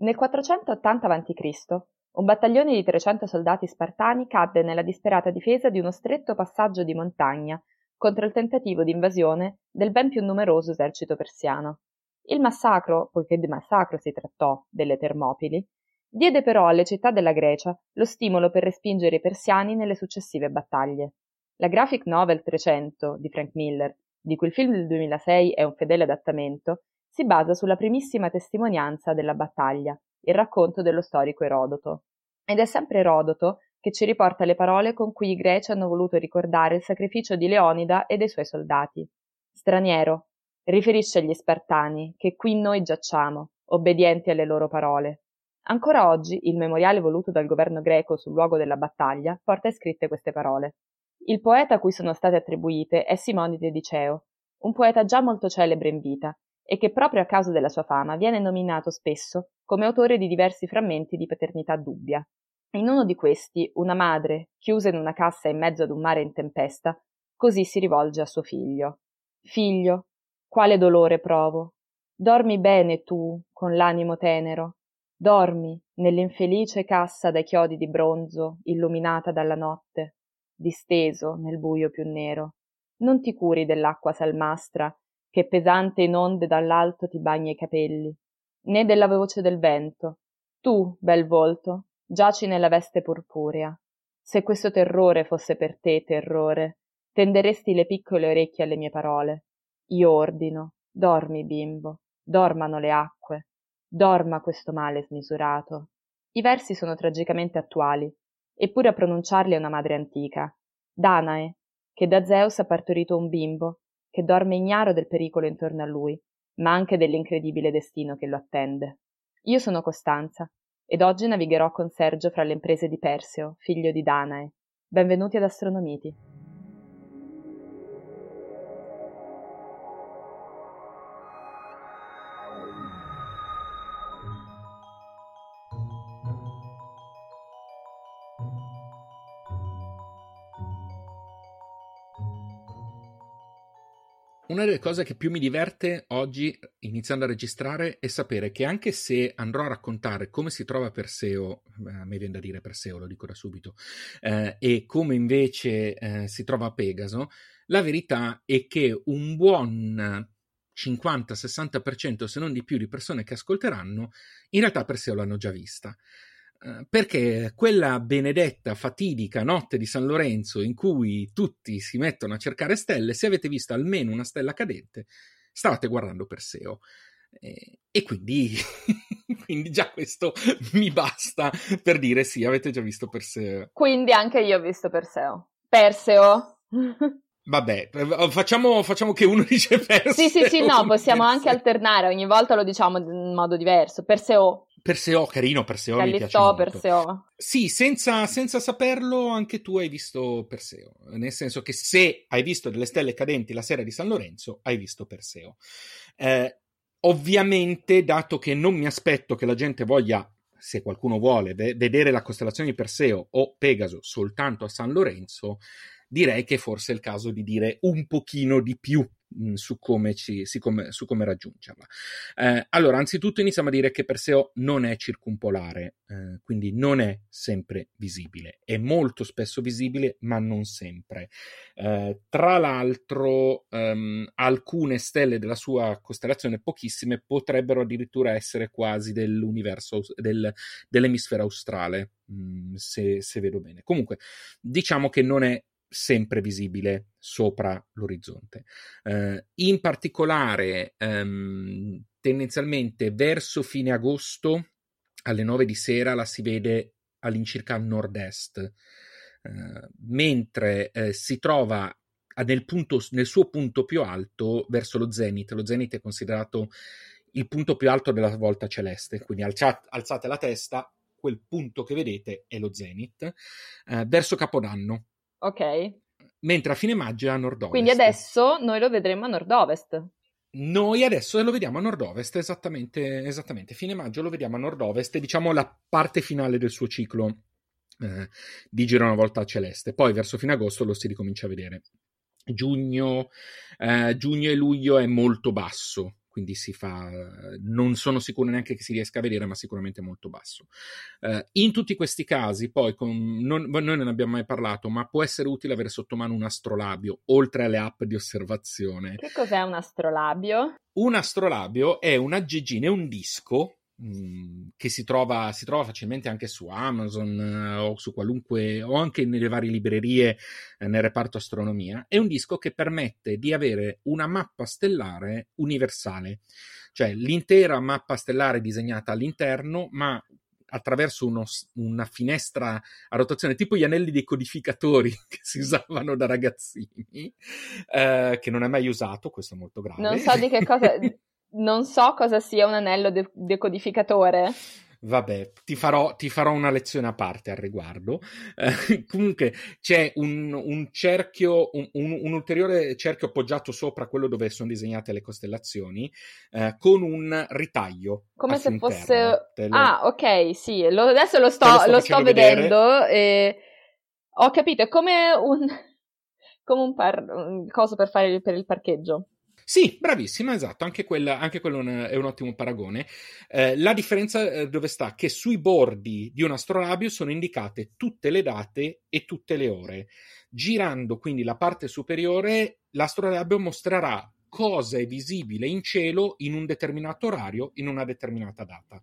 Nel 480 a.C., un battaglione di 300 soldati spartani cadde nella disperata difesa di uno stretto passaggio di montagna contro il tentativo di invasione del ben più numeroso esercito persiano. Il massacro, poiché di massacro si trattò delle Termopili, diede però alle città della Grecia lo stimolo per respingere i persiani nelle successive battaglie. La graphic novel 300 di Frank Miller, di cui il film del 2006 è un fedele adattamento, si basa sulla primissima testimonianza della battaglia, il racconto dello storico Erodoto. Ed è sempre Erodoto che ci riporta le parole con cui i greci hanno voluto ricordare il sacrificio di Leonida e dei suoi soldati. Straniero, riferisce agli Spartani che qui noi giacciamo, obbedienti alle loro parole. Ancora oggi il memoriale voluto dal governo greco sul luogo della battaglia porta scritte queste parole. Il poeta a cui sono state attribuite è Simonide di Ceo, un poeta già molto celebre in vita, e che proprio a causa della sua fama viene nominato spesso come autore di diversi frammenti di paternità dubbia. In uno di questi, una madre, chiusa in una cassa in mezzo ad un mare in tempesta, così si rivolge a suo figlio. Figlio, quale dolore provo. Dormi bene tu, con l'animo tenero. Dormi nell'infelice cassa dai chiodi di bronzo, illuminata dalla notte, disteso nel buio più nero. Non ti curi dell'acqua salmastra che pesante in onde dall'alto ti bagna i capelli, né della voce del vento. Tu, bel volto, giaci nella veste purpurea. Se questo terrore fosse per te terrore, tenderesti le piccole orecchie alle mie parole. Io ordino, dormi, bimbo, dormano le acque, dorma questo male smisurato. I versi sono tragicamente attuali, eppure a pronunciarli è una madre antica, Danae, che da Zeus ha partorito un bimbo che dorme ignaro del pericolo intorno a lui, ma anche dell'incredibile destino che lo attende. Io sono Costanza, ed oggi navigherò con Sergio fra le imprese di Perseo, figlio di Danae. Benvenuti ad Astronomiti. Una delle cose che più mi diverte oggi, iniziando a registrare, è sapere che anche se andrò a raccontare come si trova Perseo, a me viene da dire Perseo, lo dico da subito, eh, e come invece eh, si trova Pegaso, la verità è che un buon 50-60%, se non di più, di persone che ascolteranno, in realtà Perseo l'hanno già vista. Eh, perché quella benedetta, fatidica notte di San Lorenzo in cui tutti si mettono a cercare stelle, se avete visto almeno una stella cadente, stavate guardando Perseo. Eh, e quindi, quindi già questo mi basta per dire sì, avete già visto Perseo. Quindi anche io ho visto Perseo. Perseo. Vabbè, eh, facciamo, facciamo, che uno dice Perseo. Sì, sì, sì, no, possiamo anche alternare, ogni volta lo diciamo in modo diverso. Perseo. Perseo, carino, Perseo Callistò, mi piace molto. Perseo. Sì, senza, senza, saperlo anche tu hai visto Perseo, nel senso che se hai visto delle stelle cadenti la sera di San Lorenzo, hai visto Perseo. Eh, ovviamente, dato che non mi aspetto che la gente voglia, se qualcuno vuole, ve- vedere la costellazione di Perseo o Pegaso soltanto a San Lorenzo, direi che forse è il caso di dire un pochino di più su, come ci, come, su come raggiungerla. Eh, allora, anzitutto iniziamo a dire che Perseo non è circumpolare, eh, quindi non è sempre visibile. È molto spesso visibile, ma non sempre. Eh, tra l'altro, um, alcune stelle della sua costellazione, pochissime, potrebbero addirittura essere quasi dell'universo, del, dell'emisfero australe, mh, se, se vedo bene. Comunque, diciamo che non è sempre visibile sopra l'orizzonte. Uh, in particolare, um, tendenzialmente verso fine agosto, alle 9 di sera, la si vede all'incirca a nord-est, uh, mentre uh, si trova nel, punto, nel suo punto più alto verso lo zenith. Lo zenith è considerato il punto più alto della volta celeste, quindi alzate, alzate la testa, quel punto che vedete è lo zenith, verso Capodanno Ok. Mentre a fine maggio è a nord-ovest. Quindi adesso noi lo vedremo a nord-ovest. Noi adesso lo vediamo a nord-ovest, esattamente, esattamente. Fine maggio lo vediamo a nord-ovest, diciamo la parte finale del suo ciclo eh, di giro una volta celeste. Poi verso fine agosto lo si ricomincia a vedere. Giugno, eh, giugno e luglio è molto basso quindi si fa, non sono sicuro neanche che si riesca a vedere, ma sicuramente molto basso. Uh, in tutti questi casi, poi, con, non, noi non ne abbiamo mai parlato, ma può essere utile avere sotto mano un astrolabio, oltre alle app di osservazione. Che cos'è un astrolabio? Un astrolabio è un aggeggino, è un disco che si trova, si trova, facilmente anche su Amazon eh, o su qualunque o anche nelle varie librerie eh, nel reparto astronomia è un disco che permette di avere una mappa stellare universale cioè l'intera mappa stellare disegnata all'interno ma attraverso uno, una finestra a rotazione, tipo gli anelli dei codificatori che si usavano da ragazzini, eh, che non è mai usato, questo è molto grave. Non so di che cosa, non so cosa sia un anello de- decodificatore. Vabbè, ti farò, ti farò, una lezione a parte al riguardo. Eh, comunque c'è un, un cerchio, un, un, ulteriore cerchio appoggiato sopra quello dove sono disegnate le costellazioni, eh, con un ritaglio. Come se fosse. Lo... Ah, ok, sì, lo, adesso lo sto, lo sto, lo sto vedendo. E... Ho capito, è come un. come un, par... un coso per fare per il parcheggio. Sì, bravissima, esatto, anche, quella, anche quello è un ottimo paragone. Eh, la differenza eh, dove sta? Che sui bordi di un astrolabio sono indicate tutte le date e tutte le ore. Girando quindi la parte superiore, l'astrolabio mostrerà cosa è visibile in cielo in un determinato orario, in una determinata data.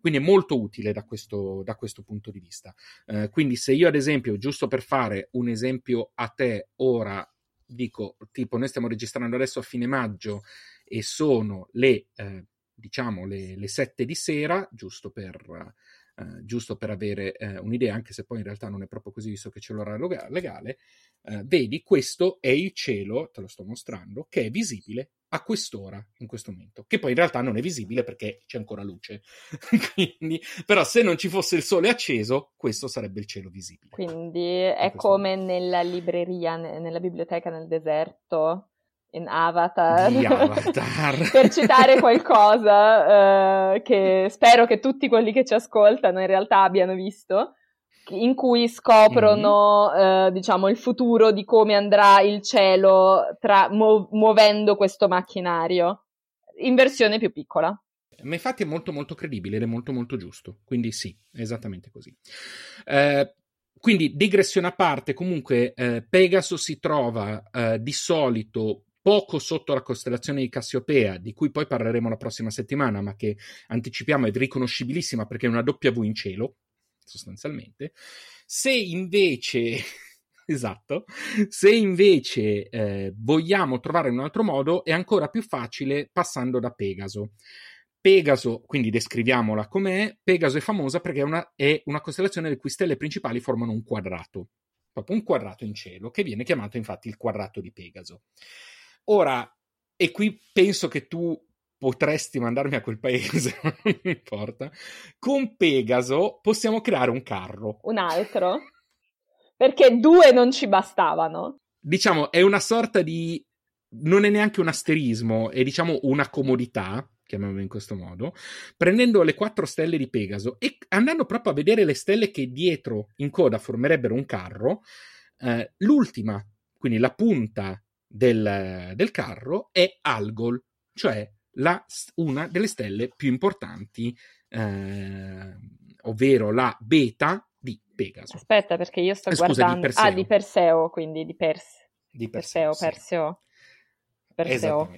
Quindi è molto utile da questo, da questo punto di vista. Eh, quindi se io ad esempio, giusto per fare un esempio a te ora, dico, tipo, noi stiamo registrando adesso a fine maggio e sono le, eh, diciamo, le, le 7 di sera, giusto per, eh, giusto per avere eh, un'idea, anche se poi in realtà non è proprio così, visto che c'è l'orario legale, eh, vedi, questo è il cielo, te lo sto mostrando, che è visibile a quest'ora, in questo momento, che poi in realtà non è visibile perché c'è ancora luce. Quindi, però se non ci fosse il sole acceso, questo sarebbe il cielo visibile. Quindi è come momento. nella libreria, nella biblioteca nel deserto, in Avatar, Avatar. per citare qualcosa uh, che spero che tutti quelli che ci ascoltano in realtà abbiano visto in cui scoprono, mm-hmm. eh, diciamo, il futuro di come andrà il cielo tra, mu- muovendo questo macchinario in versione più piccola. Ma infatti è molto molto credibile ed è molto molto giusto, quindi sì, è esattamente così. Eh, quindi digressione a parte, comunque eh, Pegaso si trova eh, di solito poco sotto la costellazione di Cassiopea, di cui poi parleremo la prossima settimana, ma che anticipiamo è riconoscibilissima perché è una W in cielo, sostanzialmente. Se invece esatto. Se invece eh, vogliamo trovare un altro modo, è ancora più facile passando da Pegaso. Pegaso, quindi descriviamola com'è, Pegaso è famosa perché è una, è una costellazione le cui stelle principali formano un quadrato, proprio un quadrato in cielo, che viene chiamato infatti il quadrato di Pegaso. Ora, e qui penso che tu potresti mandarmi a quel paese, non importa. Con Pegaso possiamo creare un carro. Un altro? Perché due non ci bastavano. Diciamo, è una sorta di... non è neanche un asterismo, è diciamo una comodità, chiamiamolo in questo modo, prendendo le quattro stelle di Pegaso e andando proprio a vedere le stelle che dietro in coda formerebbero un carro, eh, l'ultima, quindi la punta del, del carro, è Algol, cioè la, una delle stelle più importanti, eh, ovvero la beta di Pegaso. Aspetta, perché io sto eh, scusa, guardando. Di ah, di Perseo, quindi di, Pers... di Perseo. Perseo, Perseo.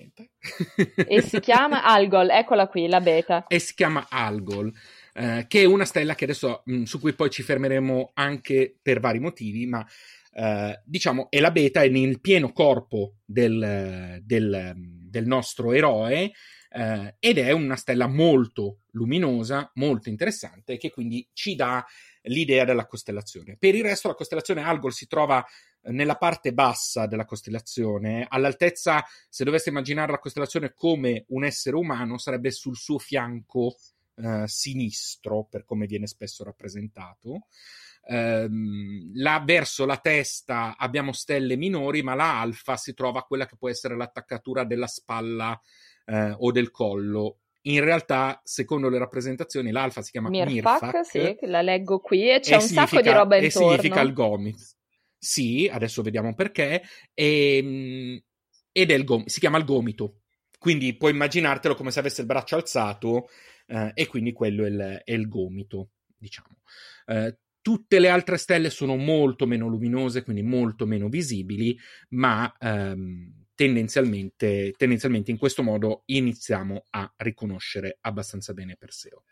E si chiama Algol, eccola qui, la beta. E si chiama Algol. Eh, che è una stella che adesso mh, mm, su cui poi ci fermeremo anche per vari motivi, ma eh, diciamo è la beta è nel pieno corpo del, del, del nostro eroe eh, ed è una stella molto luminosa, molto interessante che quindi ci dà l'idea della costellazione. Per il resto la costellazione Algol si trova nella parte bassa della costellazione, all'altezza, se doveste immaginare la costellazione come un essere umano, sarebbe sul suo fianco eh, sinistro, per come viene spesso rappresentato. Ehm, là verso la testa abbiamo stelle minori, ma la alfa si trova quella che può essere l'attaccatura della spalla eh, o del collo. In realtà, secondo le rappresentazioni, l'alfa si chiama Mirfak, Mirfak sì, la leggo qui e c'è e un sacco di roba intorno. E significa il gomito. Sì, adesso vediamo perché. E, ehm, ed è il gom- si chiama il gomito quindi puoi immaginartelo come se avesse il braccio alzato eh, e quindi quello è il, è il gomito, diciamo. Eh, tutte le altre stelle sono molto meno luminose, quindi molto meno visibili, ma ehm, tendenzialmente, tendenzialmente in questo modo iniziamo a riconoscere abbastanza bene Perseo.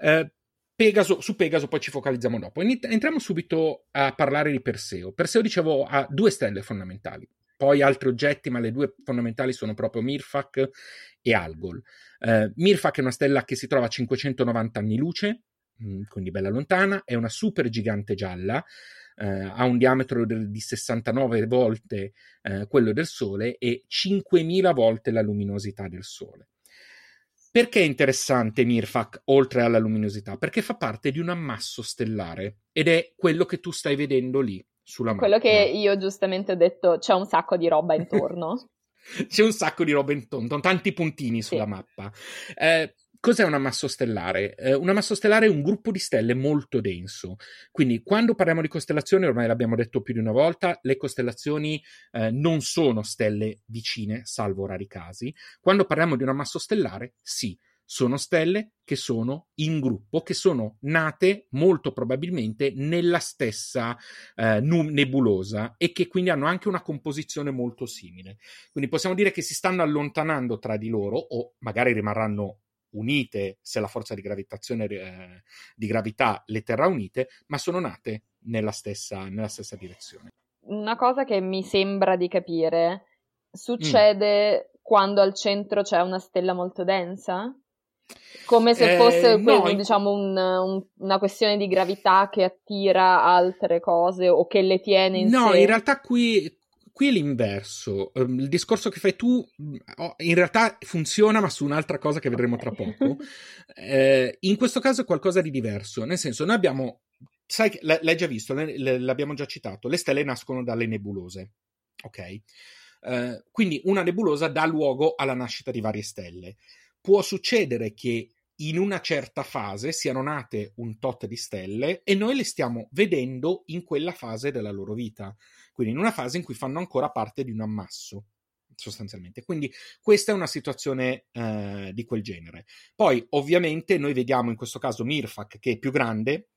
Eh, Pegaso, su Pegaso poi ci focalizziamo dopo. Entriamo subito a parlare di Perseo. Perseo, dicevo, ha due stelle fondamentali, poi altri oggetti, ma le due fondamentali sono proprio Mirfak e Algol. Uh, Mirfak è una stella che si trova a 590 anni luce, quindi bella lontana, è una super gigante gialla, uh, ha un diametro di 69 volte uh, quello del Sole e 5000 volte la luminosità del Sole. Perché è interessante Mirfak oltre alla luminosità? Perché fa parte di un ammasso stellare ed è quello che tu stai vedendo lì sulla mappa. Quello che io giustamente ho detto, c'è un sacco di roba intorno. c'è un sacco di roba intorno, tanti puntini sulla sì. mappa. Eh, Cos'è un ammasso stellare? Eh, un ammasso stellare è un gruppo di stelle molto denso. Quindi, quando parliamo di costellazioni, ormai l'abbiamo detto più di una volta, le costellazioni eh, non sono stelle vicine, salvo rari casi. Quando parliamo di un ammasso stellare, sì, sono stelle che sono in gruppo, che sono nate molto probabilmente nella stessa eh, nebulosa e che quindi hanno anche una composizione molto simile. Quindi possiamo dire che si stanno allontanando tra di loro o magari rimarranno unite se la forza di gravitazione eh, di gravità le terrà unite, ma sono nate nella stessa, nella stessa direzione. Una cosa che mi sembra di capire succede mm. quando al centro c'è una stella molto densa? Come se eh, fosse eh, no, diciamo, un, un, una questione di gravità che attira altre cose o che le tiene in no, sé. No, in realtà qui, qui è l'inverso. Um, il discorso che fai tu mm, in realtà funziona, ma su un'altra cosa che vedremo tra poco. eh, in questo caso è qualcosa di diverso, nel senso, noi abbiamo, sai, l'hai già visto, l'abbiamo già citato, le stelle nascono dalle nebulose, ok? Uh, quindi una nebulosa dà luogo alla nascita di varie stelle. Può succedere che in una certa fase siano nate un tot di stelle e noi le stiamo vedendo in quella fase della loro vita quindi in una fase in cui fanno ancora parte di un ammasso sostanzialmente. Quindi questa è una situazione eh, di quel genere. Poi ovviamente noi vediamo in questo caso Mirfak che è più grande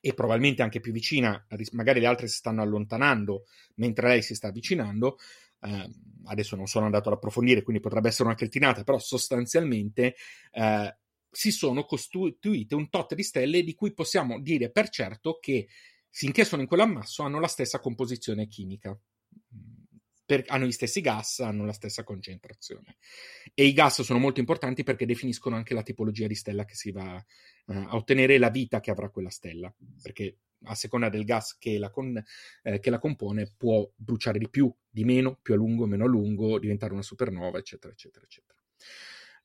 e probabilmente anche più vicina, magari le altre si stanno allontanando mentre lei si sta avvicinando. Eh, adesso non sono andato ad approfondire, quindi potrebbe essere una cretinata, però sostanzialmente eh, si sono costituite un tot di stelle di cui possiamo dire per certo che finché sono in quell'ammasso hanno la stessa composizione chimica. Per, hanno gli stessi gas, hanno la stessa concentrazione. E i gas sono molto importanti perché definiscono anche la tipologia di stella che si va uh, a ottenere la vita che avrà quella stella. Perché a seconda del gas che la, con, eh, che la, compone può bruciare di più, di meno, più a lungo, meno a lungo, diventare una supernova, eccetera, eccetera, eccetera.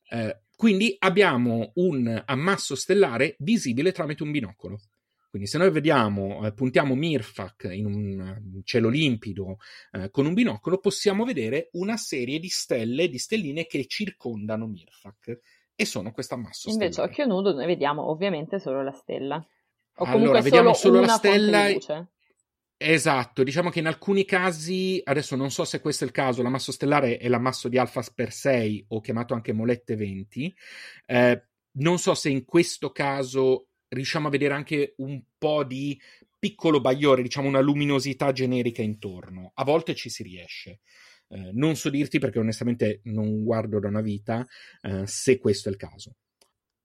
Eh, quindi abbiamo un ammasso stellare visibile tramite un binocolo. Quindi se noi vediamo, eh, puntiamo Mirfak in un cielo limpido eh, con un binocolo, possiamo vedere una serie di stelle, di stelline che circondano Mirfak e sono questo ammasso Invece stellare. occhio nudo noi vediamo ovviamente solo la stella. O allora, vediamo solo, solo la stella. Esatto, diciamo che in alcuni casi, adesso non so se questo è il caso, l'ammasso stellare è l'ammasso di Alpha per 6 o chiamato anche Molette 20. Eh, non so se in questo caso riusciamo a vedere anche un po' di piccolo bagliore, diciamo una luminosità generica intorno. A volte ci si riesce. Eh, non so dirti perché onestamente non guardo da una vita eh, se questo è il caso.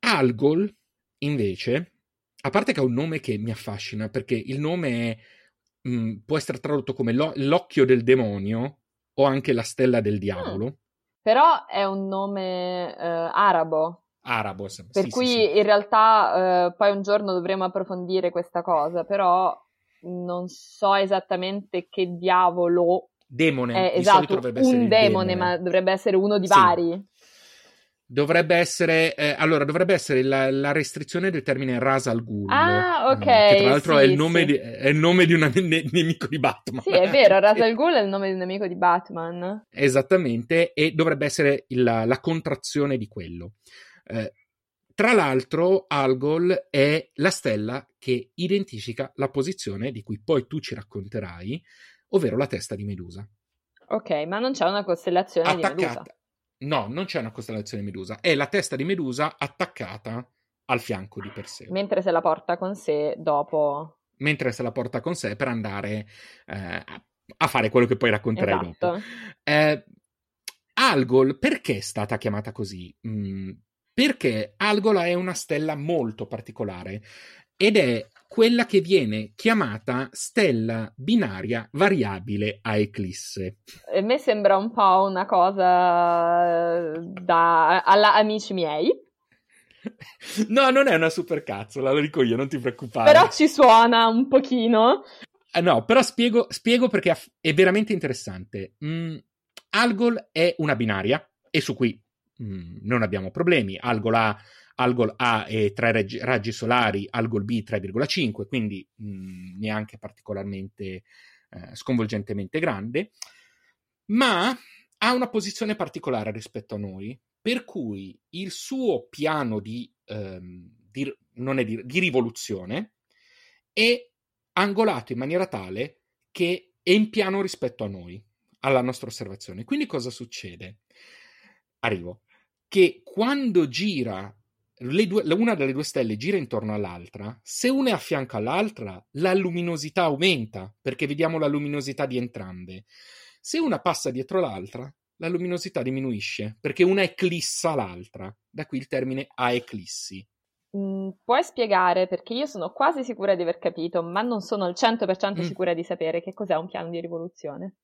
Algol, invece, a parte che ha un nome che mi affascina, perché il nome è, mh, mm, può essere tradotto come lo- l'occhio del demonio o anche la stella del diavolo. Mm. Però è un nome eh, arabo arabo. Per sì, cui sì, sì. in realtà eh, poi un giorno dovremo approfondire questa cosa, però non so esattamente che diavolo demone. È, esatto, un demone, demone, ma dovrebbe essere uno di vari. Dovrebbe essere, eh, allora, dovrebbe essere la, la, restrizione del termine Ras al Ghul. Ah, ok. Eh, che tra l'altro sì, è, il sì. di, è, il nome di, un ne- nemico di Batman. Sì, è vero, Ras al Ghul è il nome di un nemico di Batman. Esattamente, e dovrebbe essere il, la contrazione di quello. Eh, tra l'altro, Algol è la stella che identifica la posizione di cui poi tu ci racconterai, ovvero la testa di Medusa. Ok, ma non c'è una costellazione Attaccata. di Medusa. No, non c'è una costellazione Medusa, è la testa di Medusa attaccata al fianco di Perseo. Mentre se la porta con sé dopo. Mentre se la porta con sé per andare eh, a fare quello che poi racconterai esatto. dopo. Eh, Algol, perché è stata chiamata così? Mm, perché Algol è una stella molto particolare ed è quella che viene chiamata stella binaria variabile a eclisse. A me sembra un po' una cosa da alla amici miei. No, non è una supercazzola, lo dico io, non ti preoccupare. Però ci suona un pochino. Eh, no, però spiego, spiego perché è veramente interessante. Mm, Algol è una binaria e su cui mm, non abbiamo problemi. Algol ha, Algol A e tre raggi, raggi, solari, Algol B 3,5, quindi mh, mm, neanche particolarmente eh, sconvolgentemente grande, ma ha una posizione particolare rispetto a noi, per cui il suo piano di, ehm, di, di, di rivoluzione è angolato in maniera tale che è in piano rispetto a noi alla nostra osservazione. Quindi cosa succede? Arrivo. Che quando gira due, una delle due stelle gira intorno all'altra, se una è a fianco all'altra, la luminosità aumenta perché vediamo la luminosità di entrambe. Se una passa dietro l'altra, la luminosità diminuisce perché una eclissa l'altra. Da qui il termine a eclissi. Mm, puoi spiegare, perché io sono quasi sicura di aver capito, ma non sono al 100% mm. sicura di sapere che cos'è un piano di rivoluzione.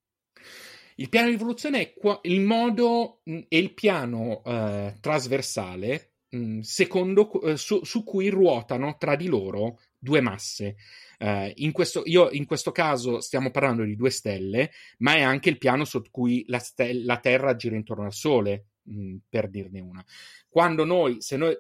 Il piano di rivoluzione è qua, il modo mh, mm, e il piano eh, trasversale mh, mm, secondo, eh, su, su, cui ruotano tra di loro due masse. Eh, in, questo, io, in questo caso stiamo parlando di due stelle, ma è anche il piano su cui la, ste- la Terra gira intorno al Sole, mh, mm, per dirne una. Quando noi, se noi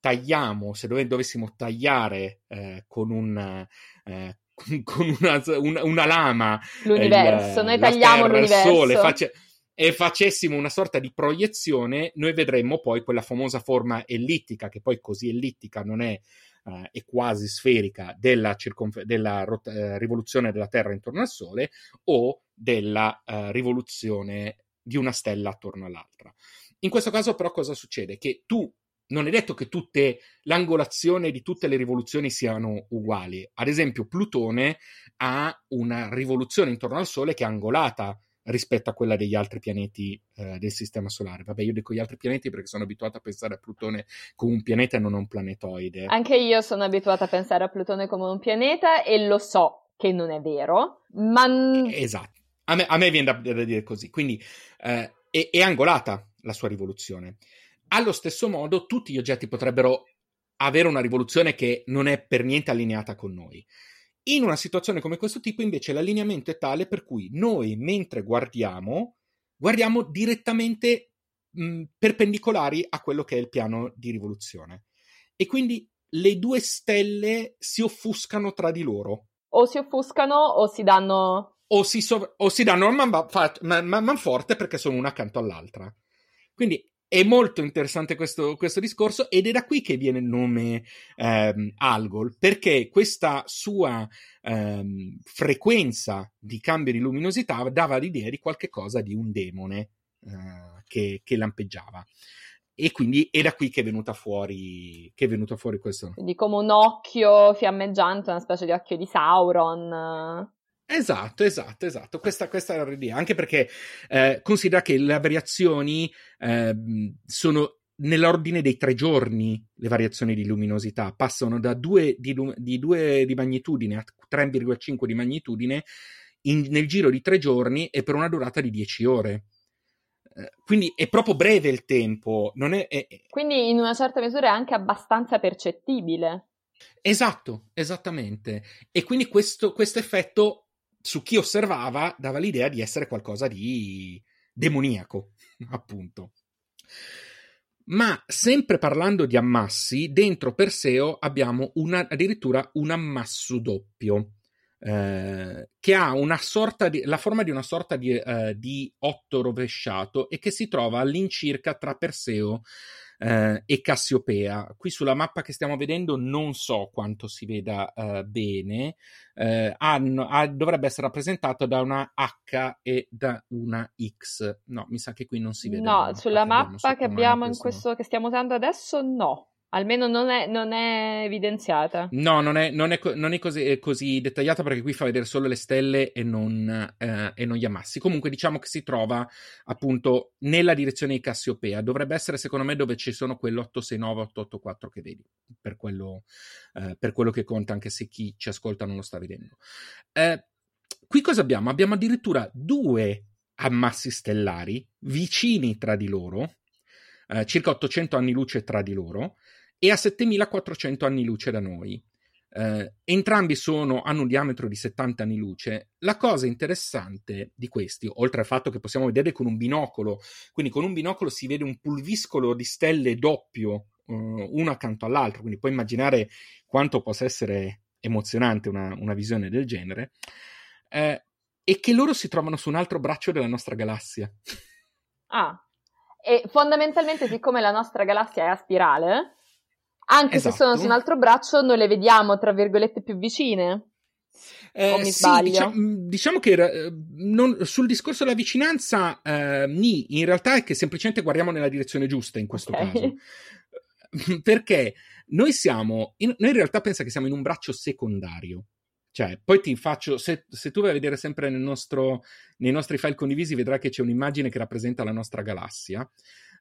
tagliamo, se dove, dovessimo tagliare eh, con un eh, con una, una, una lama l'universo, il, noi tagliamo terra, l'universo il sole face, e facessimo una sorta di proiezione, noi vedremmo poi quella famosa forma ellittica, che poi così ellittica non è, uh, è quasi sferica, della, circonf- della rot- uh, rivoluzione della Terra intorno al Sole o della uh, rivoluzione di una stella attorno all'altra. In questo caso però cosa succede? Che tu non è detto che tutte l'angolazione di tutte le rivoluzioni siano uguali. Ad esempio, Plutone ha una rivoluzione intorno al Sole che è angolata rispetto a quella degli altri pianeti eh, del sistema solare. Vabbè, io dico gli altri pianeti perché sono abituato a pensare a Plutone come un pianeta e non un planetoide. Anche io sono abituata a pensare a Plutone come un pianeta e lo so che non è vero, ma... Esatto, a me, a me viene da, da, dire così. Quindi eh, è, è angolata la sua rivoluzione. Allo stesso modo, tutti gli oggetti potrebbero avere una rivoluzione che non è per niente allineata con noi. In una situazione come questo tipo, invece, l'allineamento è tale per cui noi, mentre guardiamo, guardiamo direttamente mh, perpendicolari a quello che è il piano di rivoluzione. E quindi le due stelle si offuscano tra di loro. O si offuscano o si danno. O si, sov- o si danno man, man, man, man forte perché sono una accanto all'altra. Quindi è molto interessante questo, questo, discorso ed è da qui che viene il nome ehm, Algol, perché questa sua ehm, frequenza di cambio di luminosità dava l'idea di qualche cosa di un demone eh, che, che, lampeggiava. E quindi è da qui che è venuta fuori, che è venuto fuori questo. Quindi come un occhio fiammeggiante, una specie di occhio di Sauron. Esatto, esatto, esatto. Questa, questa era l'idea. Anche perché eh, considera che le variazioni eh, sono nell'ordine dei tre giorni le variazioni di luminosità. Passano da 2 di, di, di magnitudine a 3,5 di magnitudine in, nel giro di tre giorni e per una durata di 10 ore. Eh, quindi è proprio breve il tempo. È, è... Quindi in una certa misura è anche abbastanza percettibile. Esatto, esattamente. E quindi questo effetto su chi osservava dava l'idea di essere qualcosa di demoniaco, appunto. Ma sempre parlando di ammassi, dentro Perseo abbiamo una, addirittura un ammasso doppio. Eh, che ha di, la forma di una sorta di, eh, di otto rovesciato e che si trova all'incirca tra Perseo eh, e Cassiopea. Qui sulla mappa che stiamo vedendo non so quanto si veda eh, bene, eh, hanno, ha, dovrebbe essere rappresentato da una H e da una X. No, mi sa che qui non si vede. No, sulla mappa che abbiamo in questo che stiamo usando adesso no. Almeno non è, non è, evidenziata. No, non è, non è, non è così, così, dettagliata perché qui fa vedere solo le stelle e non, eh, e non, gli ammassi. Comunque diciamo che si trova appunto nella direzione di Cassiopea. Dovrebbe essere secondo me dove ci sono quell'869, 884 che vedi, per quello, eh, per quello che conta anche se chi ci ascolta non lo sta vedendo. Eh, qui cosa abbiamo? Abbiamo addirittura due ammassi stellari vicini tra di loro, eh, circa 800 anni luce tra di loro, e a 7400 anni luce da noi. Eh, entrambi sono, hanno un diametro di 70 anni luce. La cosa interessante di questi, oltre al fatto che possiamo vedere con un binocolo, quindi con un binocolo si vede un pulviscolo di stelle doppio, uh, uno accanto all'altro, quindi puoi immaginare quanto possa essere emozionante una, una visione del genere, eh, e che loro si trovano su un altro braccio della nostra galassia. Ah, e fondamentalmente siccome la nostra galassia è a spirale, anche esatto. se sono su un altro braccio, noi le vediamo, tra virgolette, più vicine. Eh, sì? Diciamo, diciamo che non, sul discorso della vicinanza, eh, ni, in realtà è che semplicemente guardiamo nella direzione giusta in questo okay. caso. Perché noi siamo, in, noi in realtà pensa che siamo in un braccio secondario. Cioè, poi ti faccio, se, se tu vai a vedere sempre nostro, nei nostri file condivisi, vedrai che c'è un'immagine che rappresenta la nostra galassia.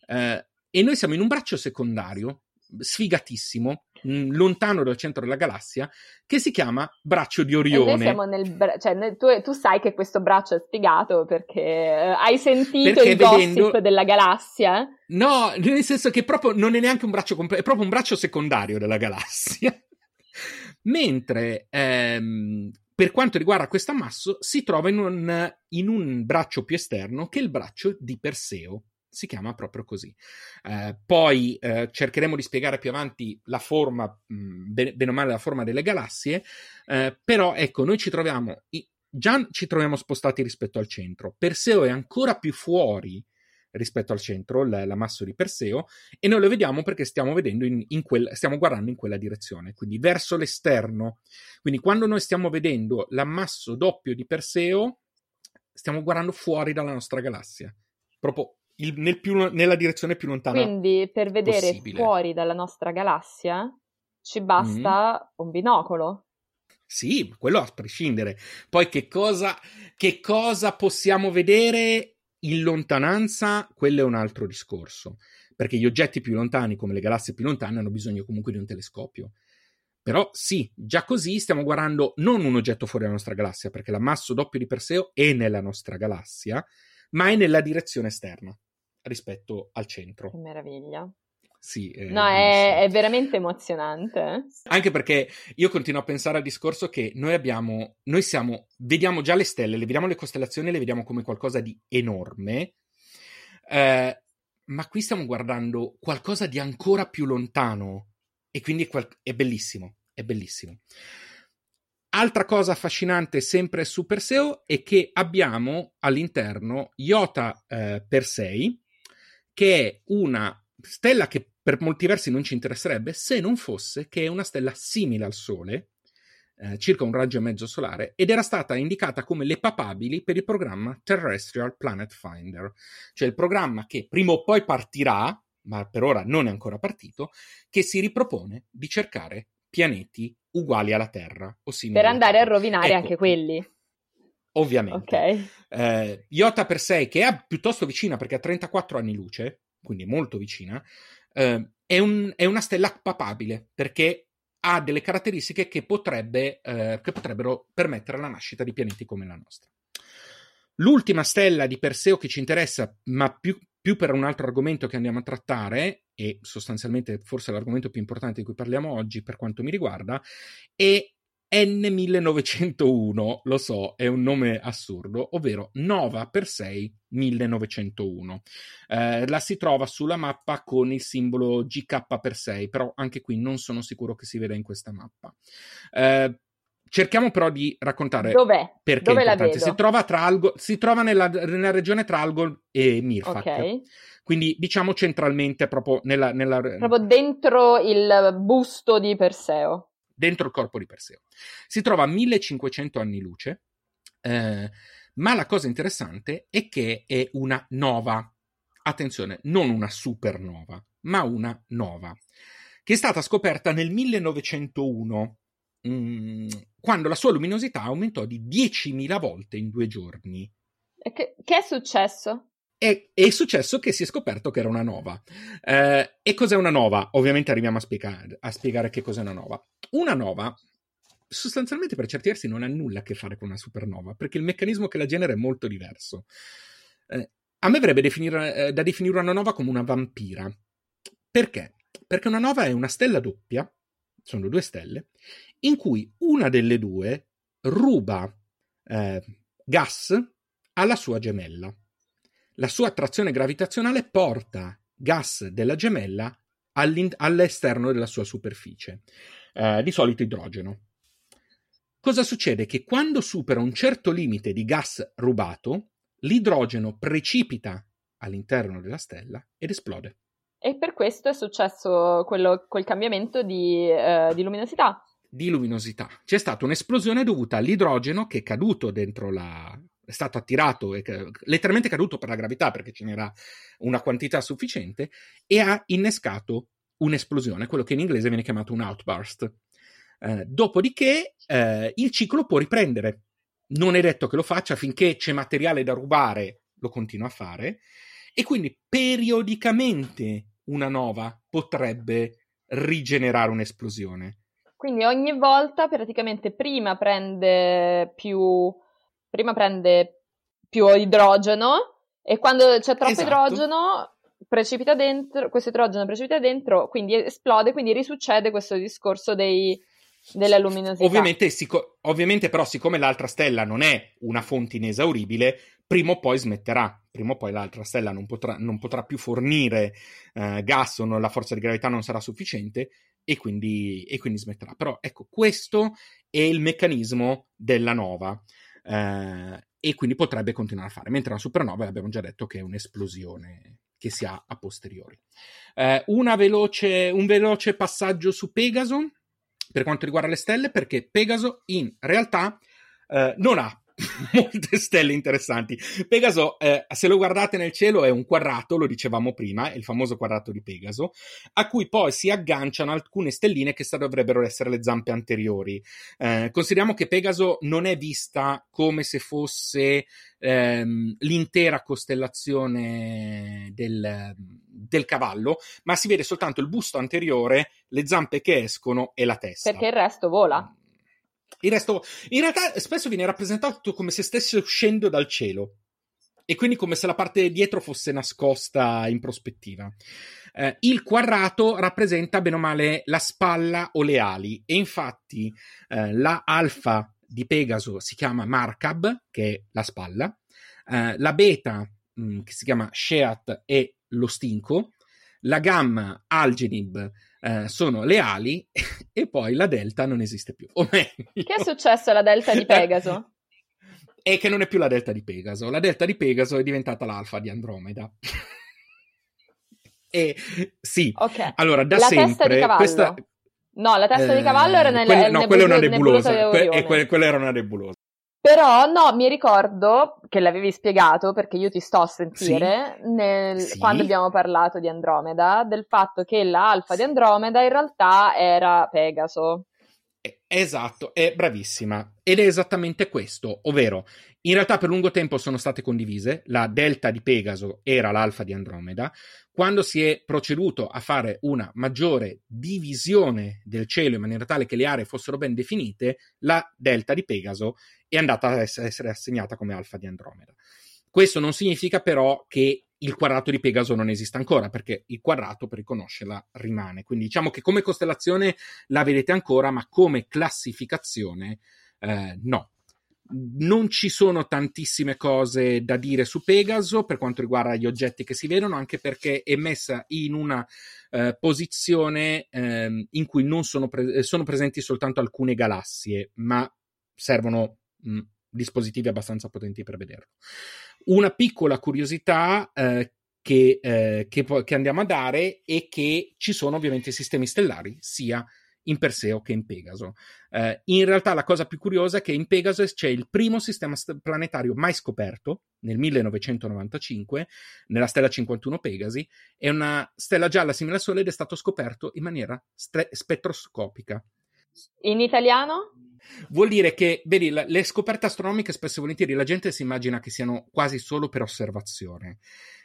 Eh, e noi siamo in un braccio secondario sfigatissimo, mm, lontano dal centro della galassia, che si chiama Braccio di Orione. Nel bra- cioè, tu, tu, sai che questo braccio è sfigato perché uh, hai sentito perché il vedendo... gossip della galassia? No, nel senso che proprio non è neanche un braccio completo, è proprio un braccio secondario della galassia. Mentre ehm, per quanto riguarda questo ammasso, si trova in un, in un braccio più esterno che è il braccio di Perseo si chiama proprio così. Eh, poi eh, cercheremo di spiegare più avanti la forma, mh, bene, bene, o male la forma delle galassie, eh, però ecco, noi ci troviamo, già ci troviamo spostati rispetto al centro. Perseo è ancora più fuori rispetto al centro, l- l'ammasso di Perseo, e noi lo vediamo perché stiamo, vedendo in, in quel, stiamo guardando in quella direzione, quindi verso l'esterno. Quindi quando noi stiamo vedendo l'ammasso doppio di Perseo, stiamo guardando fuori dalla nostra galassia, proprio il, nel più, nella direzione più lontana. Quindi per vedere possibile. fuori dalla nostra galassia ci basta mm. un binocolo. Sì, quello a prescindere. Poi che cosa, che cosa possiamo vedere in lontananza, quello è un altro discorso. Perché gli oggetti più lontani, come le galassie più lontane, hanno bisogno comunque di un telescopio. Però sì, già così stiamo guardando non un oggetto fuori dalla nostra galassia, perché l'ammasso doppio di Perseo è nella nostra galassia, ma è nella direzione esterna rispetto al centro. Che meraviglia. Sì, è no, è, è, veramente emozionante. Anche perché io continuo a pensare al discorso che noi abbiamo, noi siamo, vediamo già le stelle, le vediamo le costellazioni, le vediamo come qualcosa di enorme, eh, ma qui stiamo guardando qualcosa di ancora più lontano e quindi è, qual- è bellissimo, è bellissimo. Altra cosa affascinante sempre su Perseo è che abbiamo all'interno Iota eh, Persei, che è una stella che per molti versi non ci interesserebbe se non fosse che è una stella simile al Sole, eh, circa un raggio e mezzo solare, ed era stata indicata come le papabili per il programma Terrestrial Planet Finder, cioè il programma che prima o poi partirà, ma per ora non è ancora partito, che si ripropone di cercare pianeti uguali alla Terra. O per andare a rovinare ecco, anche quelli. Ovviamente. Okay. Eh, Iota per sé, che è piuttosto vicina perché ha 34 anni luce, quindi molto vicina, eh, è, un, è, una stella papabile perché ha delle caratteristiche che, potrebbe, eh, che potrebbero permettere la nascita di pianeti come la nostra. L'ultima stella di Perseo che ci interessa, ma più, più, per un altro argomento che andiamo a trattare, e sostanzialmente forse l'argomento più importante di cui parliamo oggi per quanto mi riguarda, è N1901, lo so, è un nome assurdo, ovvero Nova per 6 1901. Eh, la si trova sulla mappa con il simbolo GK per 6, però anche qui non sono sicuro che si veda in questa mappa. Eh, cerchiamo però di raccontare Dov'è? perché Dove è importante. Si trova, tra Algo, si trova nella, nella, regione tra Algol e Mirfak. Okay. Quindi diciamo centralmente proprio nella, nella... Proprio dentro il busto di Perseo. Dentro il corpo di Perseo. Si trova a 1500 anni luce, eh, ma la cosa interessante è che è una nova. Attenzione, non una supernova, ma una nova, che è stata scoperta nel 1901 Mm, quando la sua luminosità aumentò di 10.000 volte in due giorni. Che, che è successo? È, successo che si è scoperto che era una nova. Eh, e cos'è una nova? Ovviamente arriviamo a spiegare, a spiegare che cos'è una nova. Una nova sostanzialmente per certi versi non ha nulla a che fare con una supernova, perché il meccanismo che la genera è molto diverso. Eh, a me verrebbe definire, eh, da definire una nova come una vampira. Perché? Perché una nova è una stella doppia, sono due stelle, in cui una delle due ruba eh, gas alla sua gemella. La sua attrazione gravitazionale porta gas della gemella all'esterno della sua superficie, eh, di solito idrogeno. Cosa succede? Che quando supera un certo limite di gas rubato, l'idrogeno precipita all'interno della stella ed esplode. E per questo è successo quello, quel cambiamento di, eh, di luminosità di luminosità. C'è stata un'esplosione dovuta all'idrogeno che è caduto dentro la. È stato attirato, è letteralmente caduto per la gravità perché ce n'era una quantità sufficiente e ha innescato un'esplosione, quello che in inglese viene chiamato un outburst. Eh, dopodiché eh, il ciclo può riprendere. Non è detto che lo faccia finché c'è materiale da rubare, lo continua a fare. E quindi periodicamente una nova potrebbe rigenerare un'esplosione. Quindi ogni volta praticamente prima prende più, prima prende più idrogeno e quando c'è troppo esatto. idrogeno precipita dentro, questo idrogeno precipita dentro, quindi esplode, quindi risuccede questo discorso dei, della luminosità. Ovviamente, sic- ovviamente, però, siccome l'altra stella non è una fonte inesauribile, prima o poi smetterà. Prima o poi l'altra stella non potrà, non potrà più fornire eh, gas o non, la forza di gravità non sarà sufficiente e quindi, e quindi smetterà. Però ecco, questo è il meccanismo della nova. Eh, e quindi potrebbe continuare a fare. Mentre la supernova abbiamo già detto che è un'esplosione che si ha a posteriori. Eh, veloce, un veloce passaggio su Pegaso per quanto riguarda le stelle, perché Pegaso in realtà eh, non ha molte stelle interessanti. Pegaso, eh, se lo guardate nel cielo, è un quadrato, lo dicevamo prima, il famoso quadrato di Pegaso, a cui poi si agganciano alcune stelline che dovrebbero essere le zampe anteriori. Eh, consideriamo che Pegaso non è vista come se fosse ehm, l'intera costellazione del, del cavallo, ma si vede soltanto il busto anteriore, le zampe che escono e la testa. Perché il resto vola. Il resto, in realtà, spesso viene rappresentato come se stesse uscendo dal cielo. E quindi come se la parte dietro fosse nascosta in prospettiva. Eh, il quadrato rappresenta bene o male la spalla o le ali. E infatti eh, la alfa di Pegaso si chiama Markab, che è la spalla. Eh, la beta, mh, mm, che si chiama Sheat, è lo stinco. La gamma Algenib eh, sono le ali e poi la delta non esiste più. O meglio, che è successo alla delta di Pegaso? è che non è più la delta di Pegaso. La delta di Pegaso è diventata l'alfa di Andromeda. e sì, okay. allora da la sempre questa... No, la testa eh, di cavallo era nel, quella, no, quella è una nebulosa. Que- que- quella era una nebulosa. Però no, mi ricordo che l'avevi spiegato perché io ti sto a sentire sì. Nel, sì. quando abbiamo parlato di Andromeda, del fatto che l'alfa di Andromeda in realtà era Pegaso. Esatto, è bravissima. Ed è esattamente questo, ovvero in realtà per lungo tempo sono state condivise, la delta di Pegaso era l'alfa di Andromeda, quando si è proceduto a fare una maggiore divisione del cielo in maniera tale che le aree fossero ben definite, la delta di Pegaso è andata a essere assegnata come alfa di Andromeda. Questo non significa però che il quadrato di Pegaso non esista ancora, perché il quadrato per riconoscerla rimane. Quindi diciamo che come costellazione la vedete ancora, ma come classificazione eh, no non ci sono tantissime cose da dire su Pegaso per quanto riguarda gli oggetti che si vedono, anche perché è messa in una eh, posizione eh, in cui non sono, pre- sono, presenti soltanto alcune galassie, ma servono mh, dispositivi abbastanza potenti per vederlo. Una piccola curiosità. Eh, che, eh, che, che, andiamo a dare e che ci sono ovviamente sistemi stellari sia in Perseo che in Pegaso. Eh, in realtà la cosa più curiosa è che in Pegasus c'è il primo sistema planetario mai scoperto nel 1995 nella stella 51 Pegasi, è una stella gialla simile al Sole ed è stato scoperto in maniera stre- spettroscopica. In italiano? Vuol dire che, vedi, le scoperte astronomiche spesso e volentieri la gente si immagina che siano quasi solo per osservazione.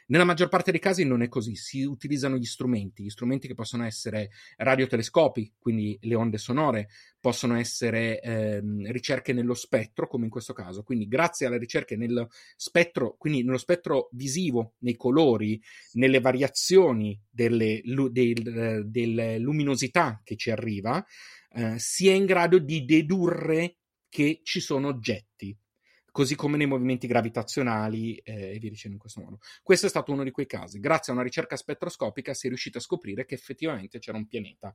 Nella maggior parte dei casi non è così, si utilizzano gli strumenti, gli strumenti che possono essere radiotelescopi, quindi le onde sonore, possono essere ehm, ricerche nello spettro, come in questo caso. Quindi grazie alle ricerche nello spettro, quindi nello spettro visivo, nei colori, nelle variazioni delle, del, delle luminosità che ci arriva, eh, si è in grado di dedurre che ci sono oggetti così come nei movimenti gravitazionali eh, e via dicendo in questo modo. Questo è stato uno di quei casi. Grazie a una ricerca spettroscopica si è riuscito a scoprire che effettivamente c'era un pianeta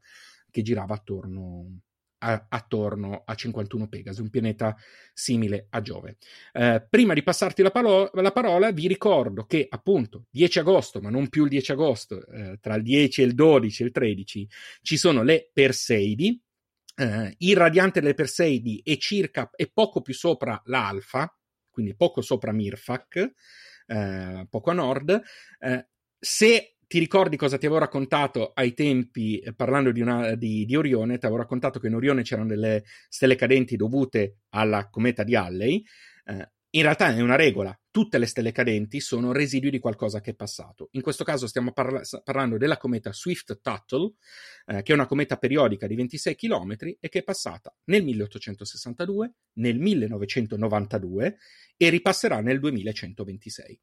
che girava attorno a, attorno a 51 Pegasi, un pianeta simile a Giove. Eh, prima di passarti la, palo- la, parola, vi ricordo che appunto 10 agosto, ma non più il 10 agosto, eh, tra il 10 e il 12 e il 13, ci sono le Perseidi, eh, il radiante delle Perseidi è circa è poco più sopra l'Alfa, quindi poco sopra Mirfak, eh, poco a nord. Eh, se ti ricordi cosa ti avevo raccontato ai tempi eh, parlando di, una, di, di, Orione? Ti avevo raccontato che in Orione c'erano delle stelle cadenti dovute alla cometa di Halley. Eh, in realtà è una regola, tutte le stelle cadenti sono residui di qualcosa che è passato. In questo caso stiamo parla- parlando della cometa Swift-Tuttle, eh, che è una cometa periodica di 26 km e che è passata nel 1862, nel 1992 e ripasserà nel 2126.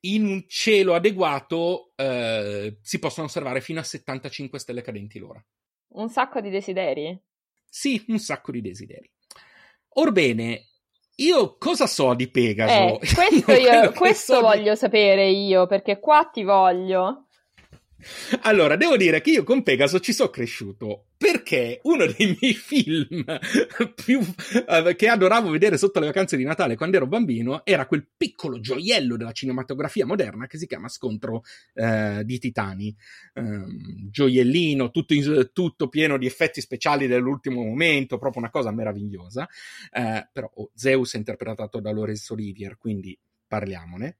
In un cielo adeguato eh, si possono osservare fino a 75 stelle cadenti l'ora. Un sacco di desideri? Sì, un sacco di desideri. Orbene, io cosa so di Pegaso? Eh, questo, io, questo so voglio di... sapere io, perché qua ti voglio. Allora, devo dire che io con Pegaso ci sono cresciuto perché uno dei miei film più, uh, che adoravo vedere sotto le vacanze di Natale quando ero bambino era quel piccolo gioiello della cinematografia moderna che si chiama Scontro uh, di Titani. Um, gioiellino, tutto, in, tutto, pieno di effetti speciali dell'ultimo momento, proprio una cosa meravigliosa. Uh, però oh, Zeus è interpretato da Lorenzo Olivier, quindi parliamone.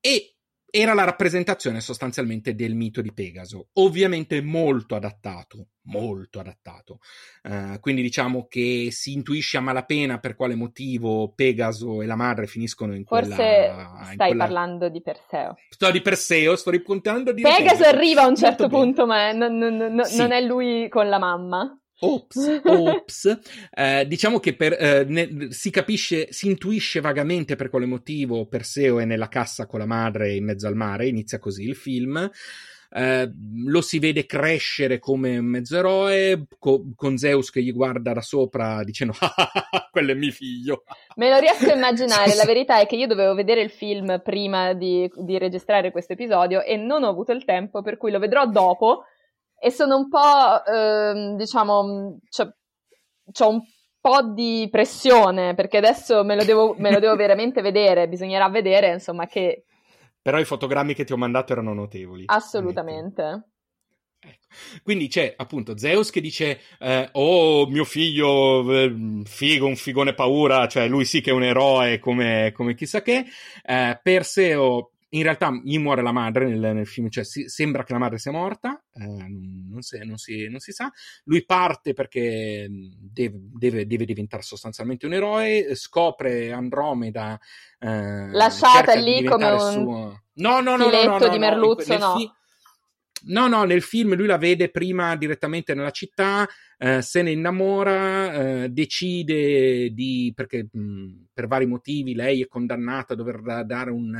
E era la rappresentazione sostanzialmente del mito di Pegaso, ovviamente molto adattato, molto adattato. Uh, quindi diciamo che si intuisce a malapena per quale motivo Pegaso e la madre finiscono in quella... Forse stai quella... parlando di Perseo. Sto di Perseo, sto raccontando di Pegaso. Pegaso arriva a un certo punto, ma non, non, non, sì. non è lui con la mamma. Ops, ops. Eh, diciamo che per, eh, ne, si capisce, si intuisce vagamente per quale motivo Perseo è nella cassa con la madre in mezzo al mare, inizia così il film. Eh, lo si vede crescere come un mezzoeroe co- con Zeus che gli guarda da sopra dicendo ah, ah, ah, quello è mio figlio me lo riesco a immaginare la verità è che io dovevo vedere il film prima di, di registrare questo episodio e non ho avuto il tempo per cui lo vedrò dopo e sono un po', eh, diciamo, ho un po' di pressione perché adesso me lo devo, me lo devo veramente vedere, bisognerà vedere, insomma, che... Però i fotogrammi che ti ho mandato erano notevoli. Assolutamente. Ecco. Quindi c'è appunto Zeus che dice: eh, Oh, mio figlio, eh, figo, un figone paura, cioè lui sì che è un eroe come, come chissà che. Eh, Perseo in realtà gli muore la madre nel, nel film, cioè si, sembra che la madre sia morta, eh, non, si, non, si, non, si, sa. Lui parte perché deve, deve, deve, diventare sostanzialmente un eroe, scopre Andromeda. Eh, Lasciata lì come un suo... no, no, no, no, no, no, di Merluzzo, no. Fi- No, no, nel film lui la vede prima direttamente nella città, eh, se ne innamora, eh, decide di, perché mh, per vari motivi lei è condannata a dover dare un,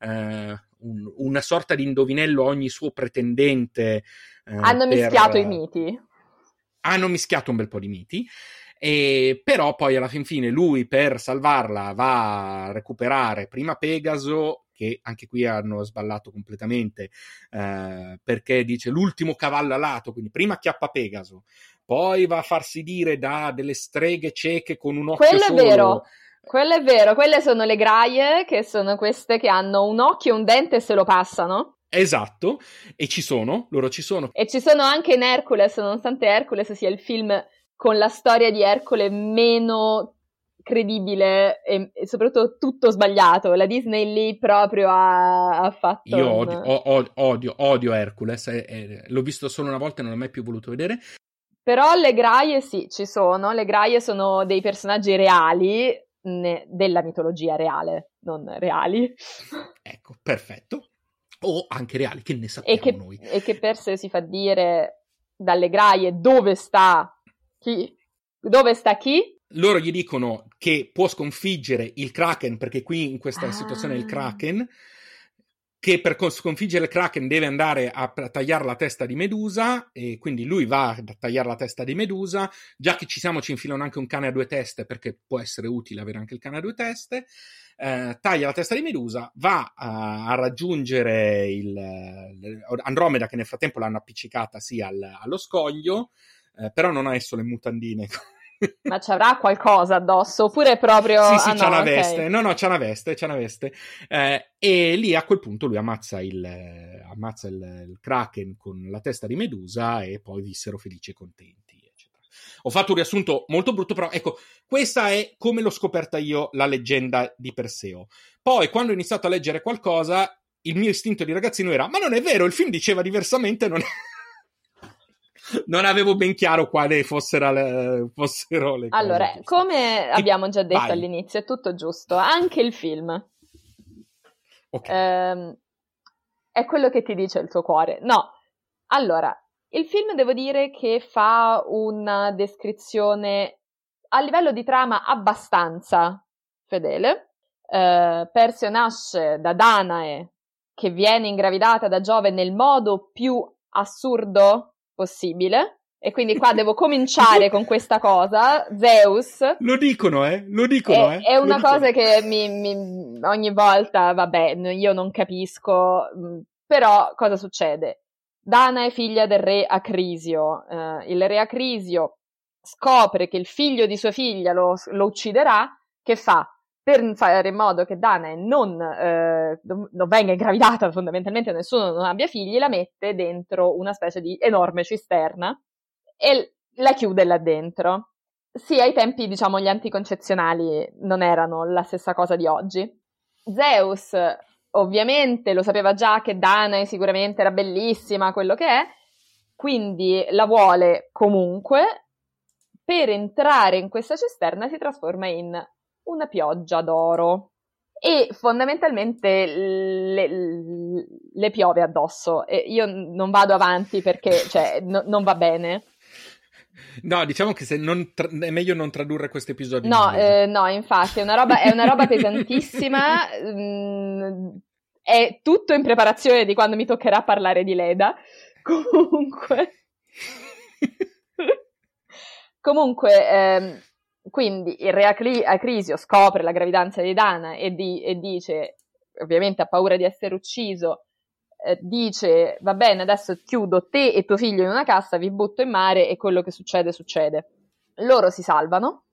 eh, un, una sorta di indovinello a ogni suo pretendente. Eh, hanno per, mischiato i miti. Hanno mischiato un bel po' di miti. E, però poi alla fin fine lui per salvarla va a recuperare prima Pegaso che anche qui hanno sballato completamente eh, perché dice l'ultimo cavallo alato, quindi prima chiappa Pegaso, poi va a farsi dire da delle streghe cieche con un occhio Quello solo. è vero. Quello è vero, quelle sono le graie, che sono queste che hanno un occhio e un dente e se lo passano. Esatto, e ci sono, loro ci sono. E ci sono anche in Hercules, nonostante Hercules sia il film con la storia di Ercole meno credibile e, e, soprattutto tutto sbagliato. La Disney lì proprio ha, ha fatto. Io odio, un... odio, odio, Hercules. È, è, l'ho visto solo una volta e non l'ho mai più voluto vedere. Però le graie sì, ci sono. Le graie sono dei personaggi reali ne, della mitologia reale, non reali. Ecco, perfetto. O anche reali, che ne sappiamo e che, noi. E che Perseo si fa dire dalle graie dove sta chi. Dove sta chi? Loro gli dicono che può sconfiggere il Kraken, perché qui in questa ah. situazione è il Kraken, che per sconfiggere il Kraken deve andare a tagliare la testa di Medusa, e quindi lui va a tagliare la testa di Medusa. Già che ci siamo, ci infilano anche un cane a due teste, perché può essere utile avere anche il cane a due teste. Eh, taglia la testa di Medusa, va a, a raggiungere il, Andromeda, che nel frattempo l'hanno appiccicata sì al, allo scoglio, eh, però non ha esso le mutandine ma ci avrà qualcosa addosso oppure proprio... Sì, sì, ah, c'ha no, una veste. Okay. No, no, c'ha una veste, c'ha una veste. Eh, e lì a quel punto lui ammazza, il, ammazza il, il, Kraken con la testa di Medusa e poi vissero felici e contenti. Eccetera. Ho fatto un riassunto molto brutto, però ecco, questa è come l'ho scoperta io la leggenda di Perseo. Poi, quando ho iniziato a leggere qualcosa, il mio istinto di ragazzino era: Ma non è vero, il film diceva diversamente, non è non avevo ben chiaro quale fossero le, fossero le allora, cose. Allora, come abbiamo già detto Vai. all'inizio, è tutto giusto. Anche il film. Okay. Ehm, è quello che ti dice il tuo cuore. No, allora, il film devo dire che fa una descrizione a livello di trama abbastanza fedele. Eh, Persio nasce da Danae, che viene ingravidata da Giove nel modo più assurdo possibile. E quindi qua devo cominciare con questa cosa. Zeus. Lo dicono, eh? Lo dicono, è, eh? È una cosa che mi, mi, ogni volta, vabbè, io non capisco. Mm, però cosa succede? Dana è figlia del re Acrisio. Uh, il re Acrisio scopre che il figlio di sua figlia lo, lo ucciderà. Che fa? Per fare in modo che Danae non, eh, non, venga ingravidata, fondamentalmente nessuno non abbia figli, la mette dentro una specie di enorme cisterna e la chiude là dentro. Sì, ai tempi, diciamo, gli anticoncezionali non erano la stessa cosa di oggi. Zeus, ovviamente, lo sapeva già che Danae sicuramente era bellissima, quello che è, quindi la vuole comunque. Per entrare in questa cisterna si trasforma in una pioggia d'oro e fondamentalmente le, le piove addosso. E io non vado avanti perché cioè, no, non va bene. No, diciamo che tra- è meglio non tradurre questo episodio. No, in eh, no, infatti, è una roba, è una roba pesantissima. mm, è tutto in preparazione di quando mi toccherà parlare di Leda. Comunque. Comunque, ehm, quindi il re Acrisio scopre la gravidanza di Dana e, di, e dice, ovviamente ha paura di essere ucciso, eh, dice va bene adesso chiudo te e tuo figlio in una cassa, vi butto in mare e quello che succede succede. Loro si salvano,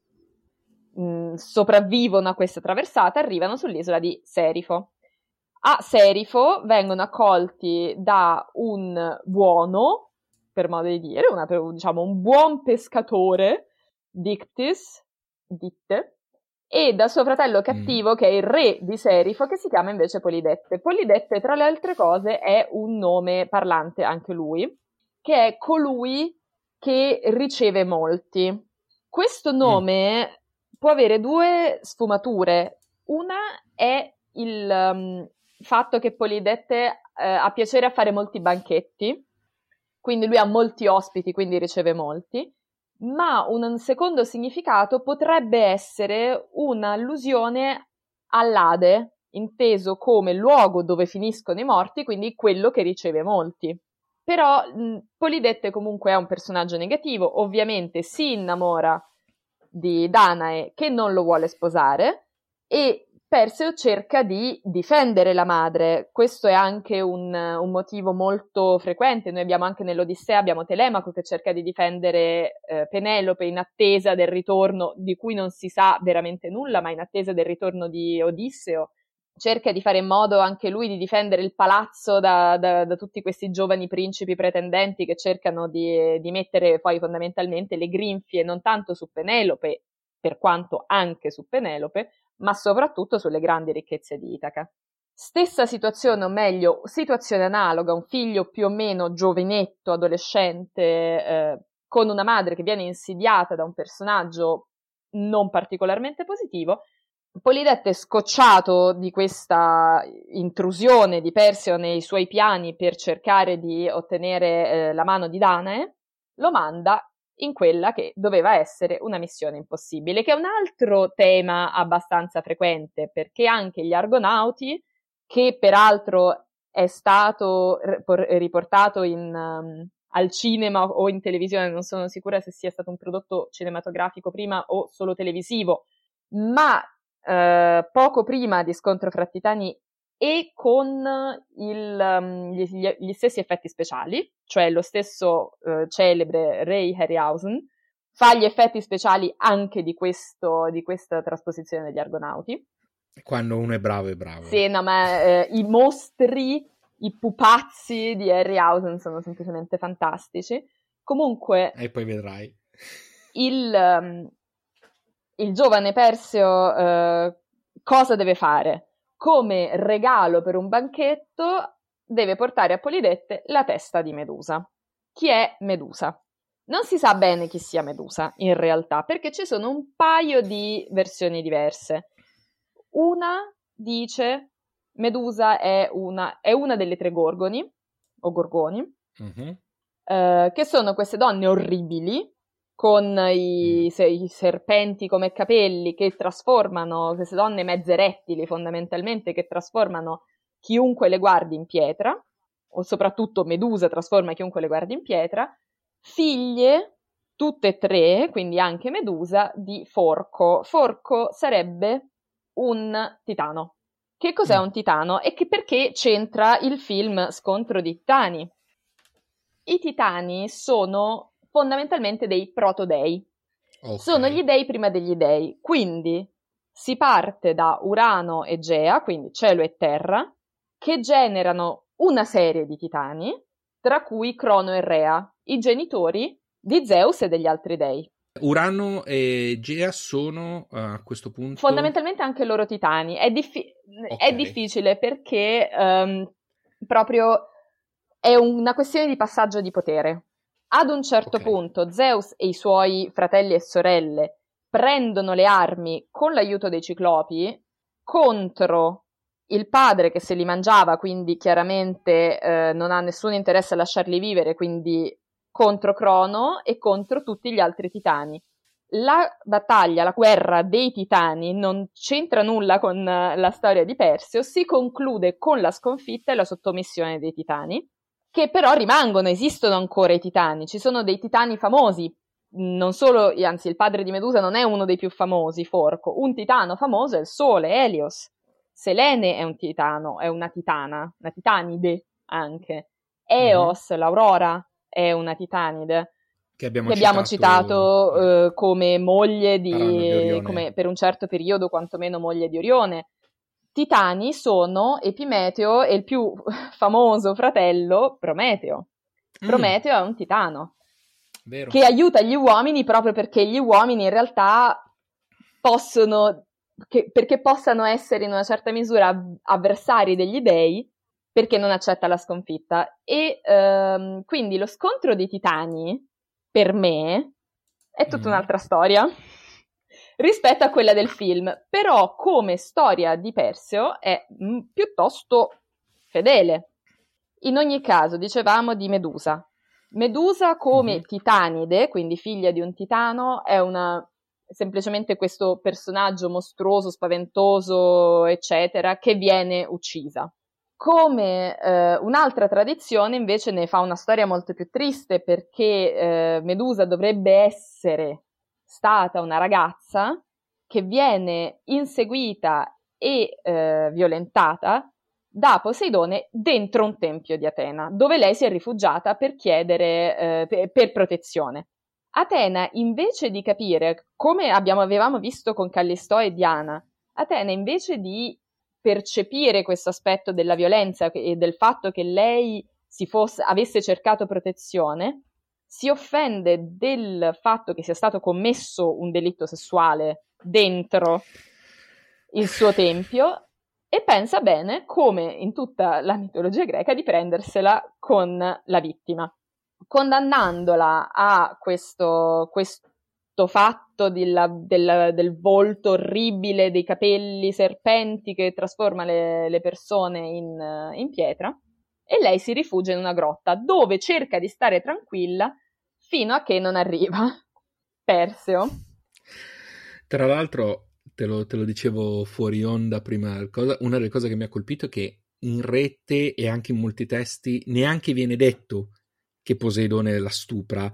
mh, mm, sopravvivono a questa traversata, arrivano sull'isola di Serifo. A Serifo vengono accolti da un buono, per modo di dire, una, diciamo un buon pescatore Dictis, Ditte, e da suo fratello cattivo, mm. che è il re di Serifo, che si chiama invece Polidette. Polidette, tra le altre cose, è un nome parlante anche lui, che è colui che riceve molti. Questo mm. nome mm. può avere due sfumature. Una è il um, fatto che Polidette uh, ha piacere a fare molti banchetti, quindi lui ha molti ospiti, quindi riceve molti ma un secondo significato potrebbe essere un'allusione all'Ade, inteso come luogo dove finiscono i morti, quindi quello che riceve molti. Però Polidette comunque è un personaggio negativo, ovviamente si innamora di Danae che non lo vuole sposare e Perseo cerca di difendere la madre. Questo è anche un, un, motivo molto frequente. Noi abbiamo anche nell'Odissea, abbiamo Telemaco che cerca di difendere eh, Penelope in attesa del ritorno, di cui non si sa veramente nulla, ma in attesa del ritorno di Odisseo. Cerca di fare in modo anche lui di difendere il palazzo da, da, da tutti questi giovani principi pretendenti che cercano di, di mettere poi fondamentalmente le grinfie non tanto su Penelope, per quanto anche su Penelope, ma soprattutto sulle grandi ricchezze di Itaca. Stessa situazione, o meglio, situazione analoga, un figlio più o meno giovinetto, adolescente, eh, con una madre che viene insidiata da un personaggio non particolarmente positivo. Polidette, scocciato di questa intrusione di Perseo nei suoi piani per cercare di ottenere eh, la mano di Danae, lo manda in quella che doveva essere una missione impossibile, che è un altro tema abbastanza frequente, perché anche gli argonauti, che peraltro è stato riportato in, um, al cinema o in televisione, non sono sicura se sia stato un prodotto cinematografico prima o solo televisivo, ma eh, poco prima di Scontro fra Titani e con il, um, gli, gli, stessi effetti speciali, cioè lo stesso uh, celebre Ray Harryhausen fa gli effetti speciali anche di, questo, di questa trasposizione degli Argonauti. Quando uno è bravo è bravo. Sì, no, ma eh, i mostri, i pupazzi di Harryhausen sono semplicemente fantastici. Comunque... E poi vedrai. Il, um, il giovane Perseo uh, cosa deve fare? Come regalo per un banchetto deve portare a Polidette la testa di Medusa. Chi è Medusa? Non si sa bene chi sia Medusa in realtà, perché ci sono un paio di versioni diverse. Una dice Medusa è una, è una delle tre gorgoni, o gorgoni, mm-hmm. eh, che sono queste donne orribili con i, mm. se, i, serpenti come capelli che trasformano queste donne mezze rettili fondamentalmente che trasformano chiunque le guardi in pietra o soprattutto Medusa trasforma chiunque le guardi in pietra figlie tutte e tre quindi anche Medusa di Forco Forco sarebbe un titano che cos'è mm. un titano e che perché c'entra il film Scontro di Titani i titani sono fondamentalmente dei protodei. Okay. Sono gli dei prima degli dei. Quindi si parte da Urano e Gea, quindi cielo e terra, che generano una serie di titani, tra cui Crono e Rea, i genitori di Zeus e degli altri dei. Urano e Gea sono a questo punto fondamentalmente anche loro titani. È, diffi- okay. è difficile perché um, proprio è una questione di passaggio di potere. Ad un certo okay. punto Zeus e i suoi fratelli e sorelle prendono le armi con l'aiuto dei ciclopi contro il padre che se li mangiava, quindi chiaramente eh, non ha nessun interesse a lasciarli vivere, quindi contro Crono e contro tutti gli altri titani. La battaglia, la guerra dei titani non c'entra nulla con la storia di Perseo, si conclude con la sconfitta e la sottomissione dei titani che però rimangono, esistono ancora i titani, ci sono dei titani famosi, non solo, anzi il padre di Medusa non è uno dei più famosi, Forco, un titano famoso è il Sole, Helios, Selene è un titano, è una titana, una titanide anche, Eos, mm-hmm. l'Aurora, è una titanide. Che abbiamo, che abbiamo citato, citato uh, come moglie di, di come per un certo periodo quantomeno moglie di Orione titani sono Epimeteo e il più famoso fratello Prometeo. Mm. Prometeo mm. è un titano Vero. che aiuta gli uomini proprio perché gli uomini in realtà possono, che, perché possano essere in una certa misura avversari degli dei, perché non accetta la sconfitta. E ehm, quindi lo scontro dei titani, per me, è tutta mm. un'altra storia rispetto a quella del film, però come storia di Perseo è mh, mm, piuttosto fedele. In ogni caso, dicevamo di Medusa. Medusa come mm-hmm. titanide, quindi figlia di un titano, è una semplicemente questo personaggio mostruoso, spaventoso, eccetera, che viene uccisa. Come eh, un'altra tradizione invece ne fa una storia molto più triste perché eh, Medusa dovrebbe essere stata una ragazza che viene inseguita e eh, violentata da Poseidone dentro un tempio di Atena, dove lei si è rifugiata per chiedere eh, per protezione. Atena, invece di capire, come abbiamo, avevamo visto con Callisto e Diana, Atena invece di percepire questo aspetto della violenza e del fatto che lei fosse, avesse cercato protezione, si offende del fatto che sia stato commesso un delitto sessuale dentro il suo tempio e pensa bene, come in tutta la mitologia greca, di prendersela con la vittima, condannandola a questo, questo fatto della, della, del volto orribile, dei capelli serpenti che trasforma le, le persone in, in pietra, e lei si rifugia in una grotta dove cerca di stare tranquilla fino a che non arriva Perseo. Tra l'altro, te lo, te lo dicevo fuori onda prima, cosa, una delle cose che mi ha colpito è che in rete e anche in molti testi neanche viene detto che Poseidone la stupra.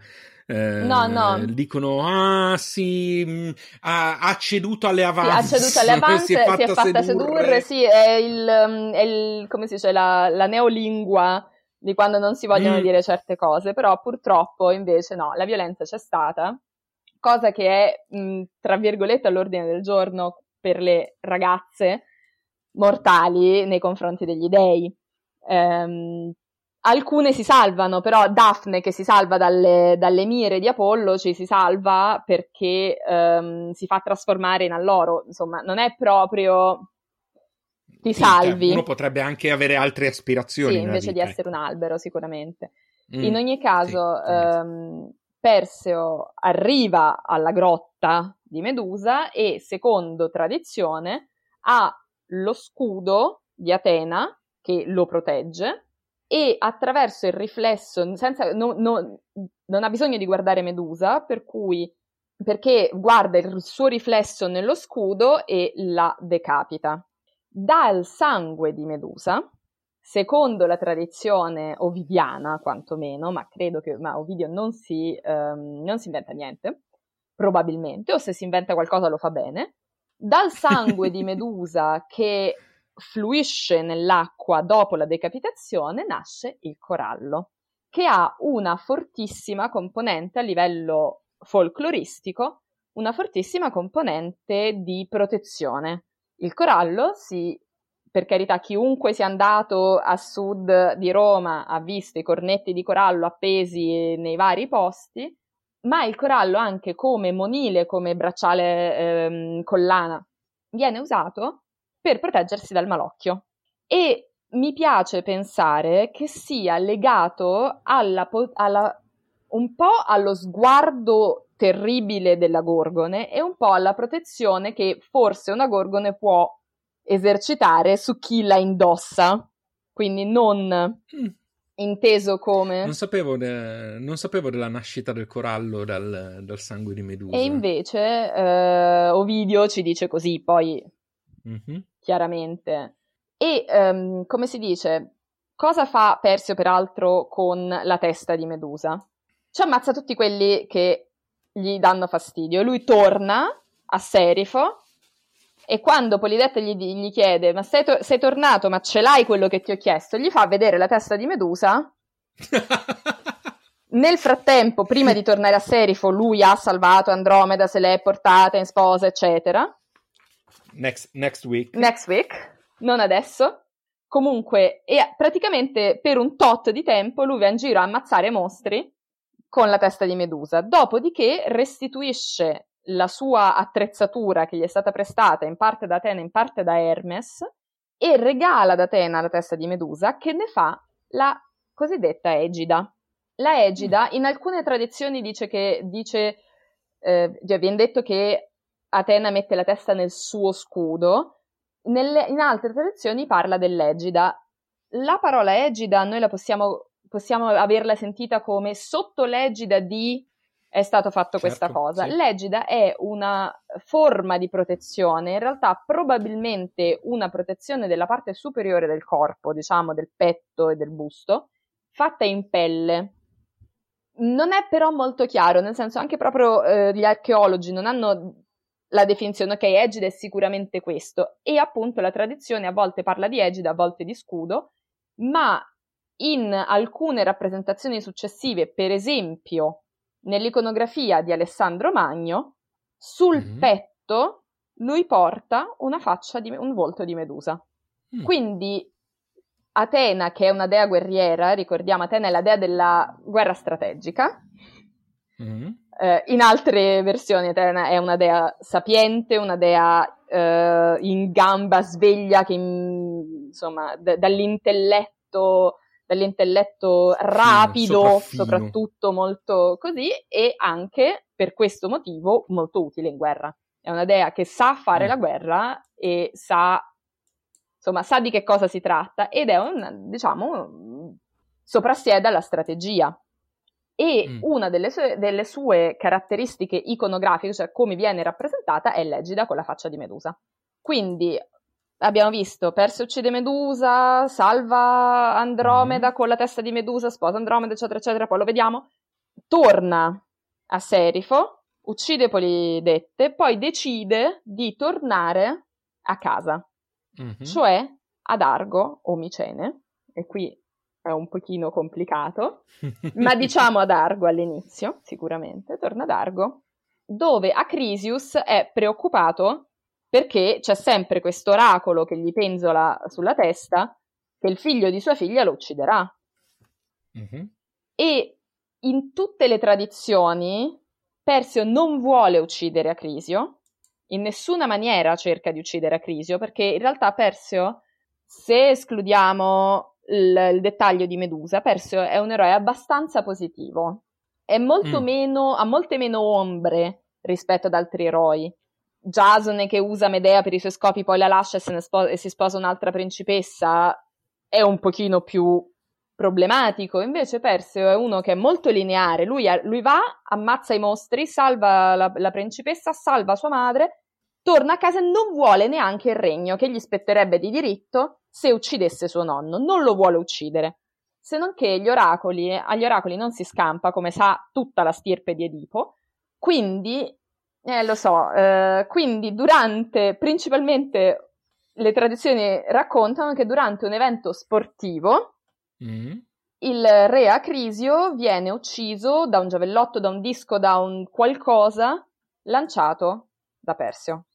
Eh, no, no. Dicono, ah sì, mh, mm, ha, ha, ceduto alle avance. Sì, ha ceduto alle avance, si è fatta, si è fatta sedurre. sedurre. Sì, è il, mm, è il, come si dice, la, la neolingua di quando non si vogliono mm. dire certe cose, però purtroppo invece no, la violenza c'è stata cosa che è, mh, tra virgolette, all'ordine del giorno per le ragazze mortali nei confronti degli dei. Um, alcune si salvano, però Daphne che si salva dalle, dalle mire di Apollo ci si salva perché um, si fa trasformare in alloro, insomma non è proprio ti sì, salvi. Uno potrebbe anche avere altre aspirazioni. Sì, invece di essere un albero sicuramente. Mm, in ogni caso, sì, um, Perseo arriva alla grotta di Medusa e, secondo tradizione, ha lo scudo di Atena che lo protegge e attraverso il riflesso, senza, no, no, non ha bisogno di guardare Medusa, per cui perché guarda il suo riflesso nello scudo e la decapita. Dal sangue di Medusa secondo la tradizione ovidiana, quantomeno, ma credo che ma Ovidio non si, um, non si inventa niente, probabilmente, o se si inventa qualcosa lo fa bene, dal sangue di Medusa che fluisce nell'acqua dopo la decapitazione nasce il corallo, che ha una fortissima componente a livello folcloristico, una fortissima componente di protezione. Il corallo si per carità, chiunque sia andato a sud di Roma ha visto i cornetti di corallo appesi nei vari posti, ma il corallo anche come monile, come bracciale ehm, collana, viene usato per proteggersi dal malocchio. E mi piace pensare che sia legato alla, alla, un po' allo sguardo terribile della gorgone e un po' alla protezione che forse una gorgone può esercitare su chi la indossa. Quindi non mm. inteso come... Non sapevo, de... non sapevo, della nascita del corallo dal, dal sangue di Medusa. E invece eh, Ovidio ci dice così, poi mm-hmm. chiaramente. E um, come si dice, cosa fa Persio peraltro con la testa di Medusa? Ci ammazza tutti quelli che gli danno fastidio. Lui torna a Serifo e quando Polidetta gli, gli chiede: Ma sei, to- sei, tornato, ma ce l'hai quello che ti ho chiesto? Gli fa vedere la testa di Medusa. Nel frattempo, prima di tornare a Serifo, lui ha salvato Andromeda, se l'è portata in sposa, eccetera. Next, next week. Next week, non adesso. Comunque, e praticamente per un tot di tempo lui va in giro a ammazzare mostri con la testa di Medusa. Dopodiché restituisce la sua attrezzatura che gli è stata prestata in parte da Atena, in parte da Hermes, e regala ad Atena la testa di Medusa che ne fa la cosiddetta egida. La egida in alcune tradizioni dice che dice eh, viene detto che Atena mette la testa nel suo scudo, nelle, in altre tradizioni parla dell'egida. La parola egida noi la possiamo, possiamo averla sentita come sotto l'egida di è stato fatto certo, questa cosa. Sì. L'egida è una forma di protezione, in realtà probabilmente una protezione della parte superiore del corpo, diciamo del petto e del busto, fatta in pelle. Non è però molto chiaro, nel senso anche proprio eh, gli archeologi non hanno la definizione, ok, Egida è sicuramente questo. E appunto la tradizione a volte parla di Egida, a volte di scudo, ma in alcune rappresentazioni successive, per esempio nell'iconografia di Alessandro Magno, sul mm-hmm. petto lui porta una faccia di un volto di Medusa. Mm. Quindi Atena, che è una dea guerriera, ricordiamo Atena è la dea della guerra strategica. Mm. Eh, in altre versioni Atena è una dea sapiente, una dea eh, in gamba, sveglia, che in, insomma d- dall'intelletto, dall'intelletto rapido, sì, soprattutto molto così, e anche per questo motivo molto utile in guerra. È una dea che sa fare mm. la guerra e sa insomma, sa di che cosa si tratta ed è un, diciamo, soprassiede alla strategia. E mm. una delle sue, delle sue, caratteristiche iconografiche, cioè come viene rappresentata, è l'egida con la faccia di Medusa. Quindi abbiamo visto Perse uccide Medusa, salva Andromeda mm. con la testa di Medusa, sposa Andromeda, eccetera, eccetera, poi lo vediamo. Torna a Serifo, uccide Polidette, poi decide di tornare a casa mm-hmm. cioè ad Argo o Micene, e qui è un pochino complicato, ma diciamo ad Argo all'inizio, sicuramente, torna ad Argo, dove Acrisius è preoccupato perché c'è sempre questo oracolo che gli penzola sulla testa che il figlio di sua figlia lo ucciderà. Mm-hmm. E in tutte le tradizioni Persio non vuole uccidere Acrisio, in nessuna maniera cerca di uccidere Acrisio, perché in realtà Persio, se escludiamo il, il dettaglio di Medusa, Persio è un eroe abbastanza positivo. Molto mm. meno, ha molte meno ombre rispetto ad altri eroi. Jasone che usa Medea per i suoi scopi, poi la lascia e, spo- e si sposa un'altra principessa, è un pochino più problematico. Invece Perseo è uno che è molto lineare. Lui, lui va, ammazza i mostri, salva la, la, principessa, salva sua madre, torna a casa e non vuole neanche il regno che gli spetterebbe di diritto se uccidesse suo nonno. Non lo vuole uccidere. Se non che gli oracoli, agli oracoli non si scampa, come sa tutta la stirpe di Edipo. Quindi, eh, lo so, eh, quindi durante, principalmente le tradizioni raccontano che durante un evento sportivo, Mm. Il re Acrisio viene ucciso da un giavellotto, da un disco, da un qualcosa lanciato da Persio.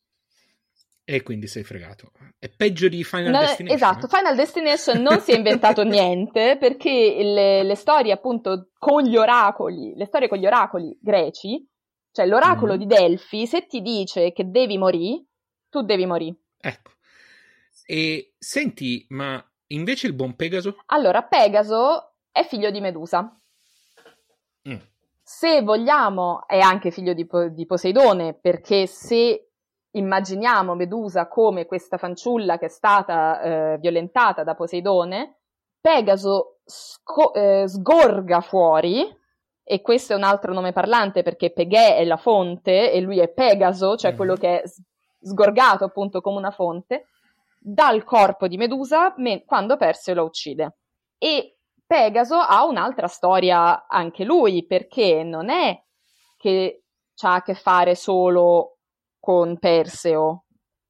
E quindi sei fregato. È peggio di Final no, Destination. Esatto, eh? Final Destination non si è inventato niente perché le, le, storie appunto con gli oracoli, le storie con gli oracoli greci, cioè l'oracolo mm. di Delfi, se ti dice che devi morire, tu devi morire. Ecco. E senti, ma Invece il buon Pegaso? Allora, Pegaso è figlio di Medusa. Mm. Se vogliamo, è anche figlio di, di Poseidone, perché se immaginiamo Medusa come questa fanciulla che è stata eh, violentata da Poseidone, Pegaso sco- eh, sgorga fuori, e questo è un altro nome parlante perché Pegè è la fonte e lui è Pegaso, cioè quello che è sgorgato appunto come una fonte, dal corpo di Medusa me- quando Perseo la uccide. E Pegaso ha un'altra storia anche lui, perché non è che ha a che fare solo con Perseo.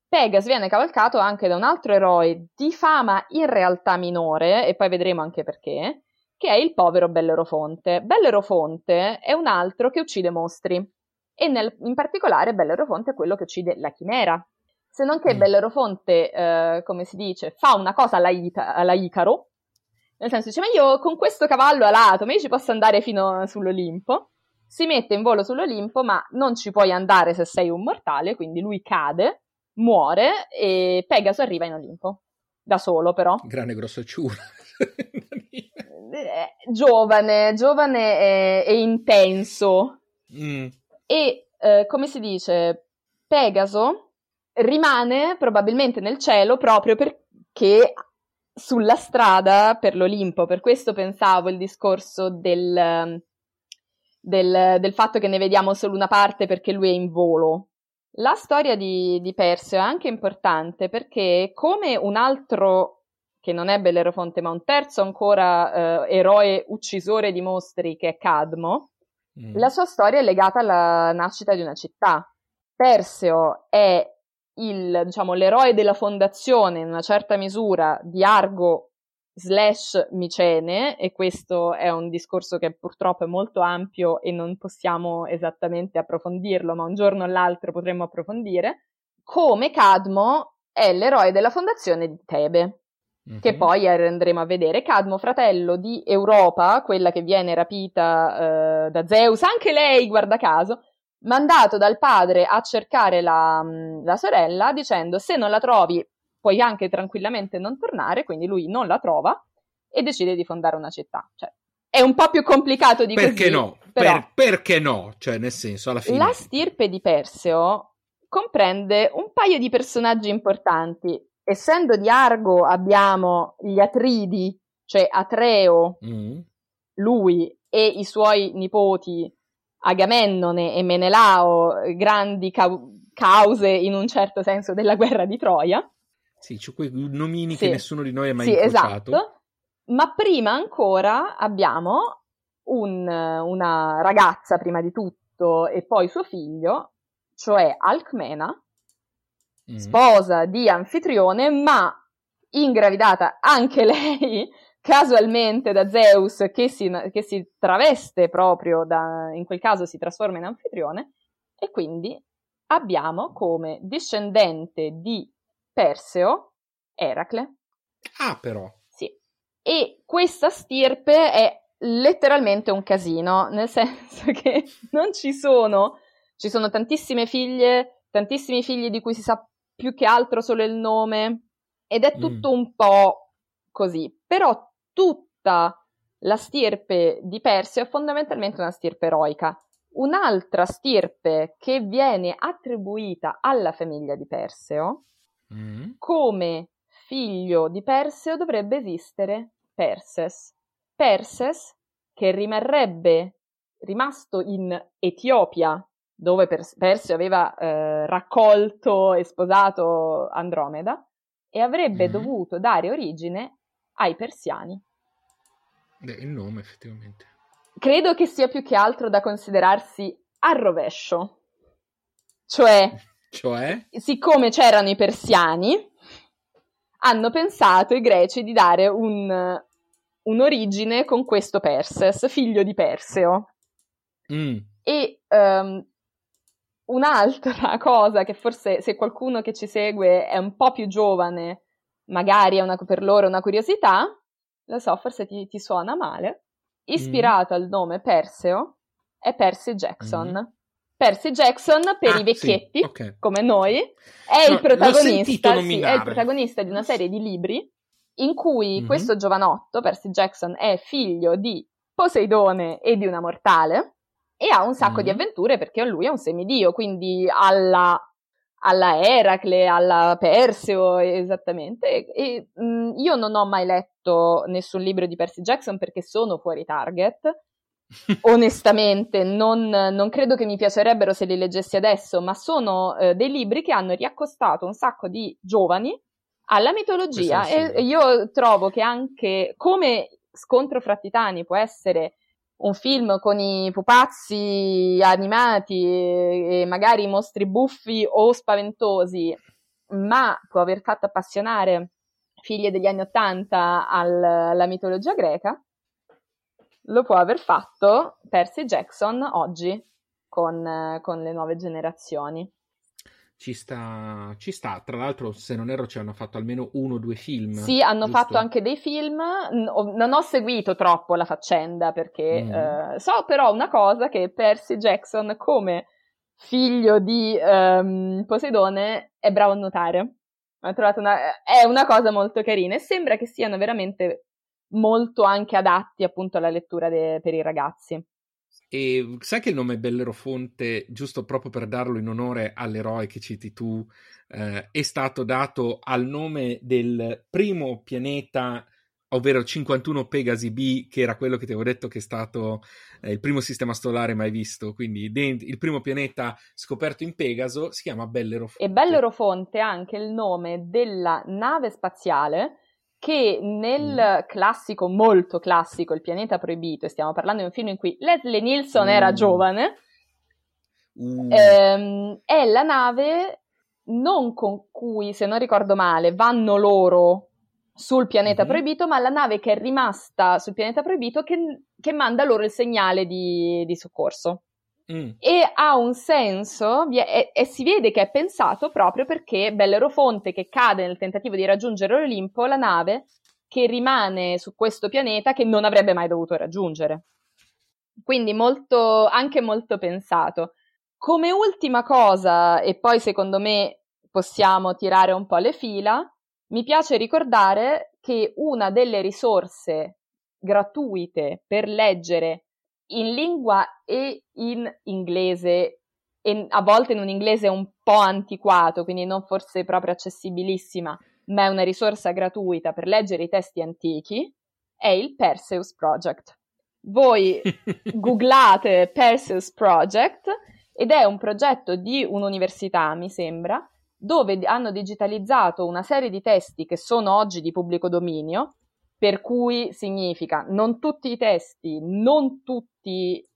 Pegaso viene cavalcato anche da un altro eroe di fama in realtà minore, e poi vedremo anche perché, che è il povero Bellerofonte. Bellerofonte è un altro che uccide mostri, e nel, in particolare Bellerofonte è quello che uccide la chimera, se non che mm. Bellerofonte, eh, come si dice, fa una cosa alla, Ita- alla Icaro, nel senso dice, ma io con questo cavallo alato, ma io ci posso andare fino sull'Olimpo. Si mette in volo sull'Olimpo, ma non ci puoi andare se sei un mortale, quindi lui cade, muore e Pegaso arriva in Olimpo. Da solo, però. Grande grossacciura. Eh, giovane, giovane e, e intenso. Mm. E, eh, come si dice, Pegaso rimane probabilmente nel cielo proprio perché sulla strada per l'Olimpo. Per questo pensavo il discorso del, del, del, fatto che ne vediamo solo una parte perché lui è in volo. La storia di, di Perseo è anche importante perché come un altro che non è Bellerofonte, ma un terzo ancora eh, eroe uccisore di mostri che è Cadmo, mm. la sua storia è legata alla nascita di una città, Perseo è il, diciamo, l'eroe della fondazione in una certa misura di Argo slash Micene, e questo è un discorso che purtroppo è molto ampio e non possiamo esattamente approfondirlo, ma un giorno o l'altro potremmo approfondire, come Cadmo è l'eroe della fondazione di Tebe, mm-hmm. che mhm. poi andremo a vedere. Cadmo, fratello di Europa, quella che viene rapita uh, da Zeus, anche lei, guarda caso, mandato dal padre a cercare la, mm, la sorella dicendo se non la trovi puoi anche tranquillamente non tornare, quindi lui non la trova e decide di fondare una città. Cioè, è un po' più complicato di perché così. No? Però per, perché no? Cioè, nel senso, alla fine... La stirpe di Perseo comprende un paio di personaggi importanti. Essendo di Argo abbiamo gli Atridi, cioè Atreo, mm. lui e i suoi nipoti Agamennone e Menelao, grandi ca- cause in un certo senso della guerra di Troia. Sì, c'è quei nomini sì. che nessuno di noi ha mai sì, incrociato. Esatto. Ma prima ancora abbiamo un, una ragazza, prima di tutto, e poi suo figlio, cioè Alcmena, mm. sposa di Anfitrione, ma ingravidata anche lei casualmente da Zeus, che si, che si traveste proprio da, in quel caso si trasforma in Anfitrione, e quindi abbiamo come discendente di Perseo, Eracle. Ah, però. Sì. E questa stirpe è letteralmente un casino, nel senso che non ci sono, ci sono tantissime figlie, tantissimi figli di cui si sa più che altro solo il nome, ed è tutto mm. un po' così. Però tutta la stirpe di Perseo è fondamentalmente una stirpe eroica. Un'altra stirpe che viene attribuita alla famiglia di Perseo Mm. Come figlio di Perseo dovrebbe esistere Perses. Perses, che rimarrebbe rimasto in Etiopia, dove Perseo aveva eh, raccolto e sposato Andromeda, e avrebbe mm. dovuto dare origine ai persiani. Beh, il nome, effettivamente. Credo che sia più che altro da considerarsi al rovescio. Cioè, cioè? Siccome c'erano i persiani, hanno pensato i greci di dare un, un'origine con questo Perses, figlio di Perseo. Mm. E um, un'altra cosa che forse se qualcuno che ci segue è un po' più giovane, magari è una, per loro una curiosità, lo so, forse ti, ti suona male, ispirato mm. al nome Perseo è Percy Jackson. Mm. Percy Jackson, per ah, i vecchietti, sì, okay. come noi, è, no, il protagonista, sì, è il protagonista di una serie di libri in cui mm-hmm. questo giovanotto, Percy Jackson, è figlio di Poseidone e di una mortale e ha un sacco mm-hmm. di avventure perché lui è un semidio, quindi alla, alla Eracle, alla Perseo, esattamente. E, mh, io non ho mai letto nessun libro di Percy Jackson perché sono fuori target Onestamente, non, non, credo che mi piacerebbero se li leggessi adesso, ma sono eh, dei libri che hanno riaccostato un sacco di giovani alla mitologia e io trovo che anche come Scontro fra titani può essere un film con i pupazzi animati e, e magari mostri buffi o spaventosi, ma può aver fatto appassionare figlie degli anni Ottanta al, alla mitologia greca, lo può aver fatto Percy Jackson oggi con, con le nuove generazioni. Ci sta, ci sta, tra l'altro se non erro ci hanno fatto almeno uno o due film. Sì, hanno giusto? fatto anche dei film, non ho seguito troppo la faccenda perché mm. eh, so però una cosa che Percy Jackson come figlio di um, Poseidone è bravo a nuotare. Ho trovato una, è una cosa molto carina e sembra che siano veramente molto anche adatti appunto alla lettura de- per i ragazzi. E sai che il nome Bellerofonte, giusto proprio per darlo in onore all'eroe che citi tu, eh, è stato dato al nome del primo pianeta, ovvero 51 Pegasi B, che era quello che ti avevo detto che è stato eh, il primo sistema solare mai visto. Quindi dent- il primo pianeta scoperto in Pegaso si chiama Bellerofonte. E Bellerofonte è anche il nome della nave spaziale che nel mm. classico, molto classico, Il pianeta proibito, e stiamo parlando di un film in cui Leslie Nielsen mm. era giovane, Uh. Ehm, è la nave non con cui, se non ricordo male, vanno loro sul pianeta mm-hmm. proibito, ma la nave che è rimasta sul pianeta proibito che, che manda loro il segnale di, di soccorso. Mm. E ha un senso e, e, si vede che è pensato proprio perché Bellerofonte che cade nel tentativo di raggiungere l'Olimpo, la nave che rimane su questo pianeta che non avrebbe mai dovuto raggiungere. Quindi molto, anche molto pensato. Come ultima cosa, e poi secondo me possiamo tirare un po' le fila, mi piace ricordare che una delle risorse gratuite per leggere in lingua e in inglese, e a volte in un inglese un po' antiquato, quindi non forse proprio accessibilissima, ma è una risorsa gratuita per leggere i testi antichi, è il Perseus Project. Voi googlate Perseus Project ed è un progetto di un'università, mi sembra, dove hanno digitalizzato una serie di testi che sono oggi di pubblico dominio, per cui significa non tutti i testi, non tutti,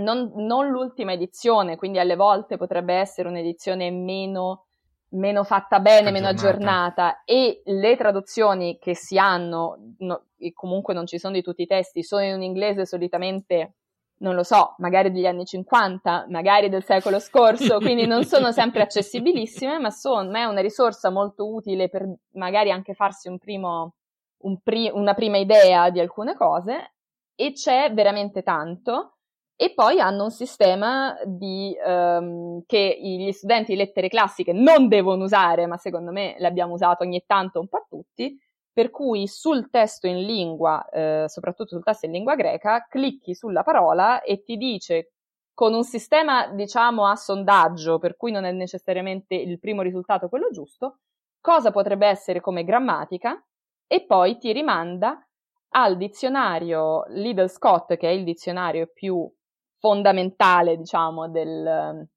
non, non l'ultima edizione, quindi alle volte potrebbe essere un'edizione meno, meno fatta bene, aggiornata. meno aggiornata e le traduzioni che si hanno, no, e comunque non ci sono di tutti i testi, sono in un inglese solitamente non lo so, magari degli anni 50, magari del secolo scorso, quindi non sono sempre accessibilissime, ma sono, ma è una risorsa molto utile per magari anche farsi un primo, un pri- una prima idea di alcune cose e c'è veramente tanto. E poi hanno un sistema di, um, che gli studenti di lettere classiche non devono usare, ma secondo me l'abbiamo usato ogni tanto un po' tutti, per cui sul testo in lingua, eh, soprattutto sul testo in lingua greca, clicchi sulla parola e ti dice con un sistema, diciamo, a sondaggio, per cui non è necessariamente il primo risultato quello giusto, cosa potrebbe essere come grammatica e poi ti rimanda al dizionario Lidl Scott, che è il dizionario più fondamentale, diciamo, del,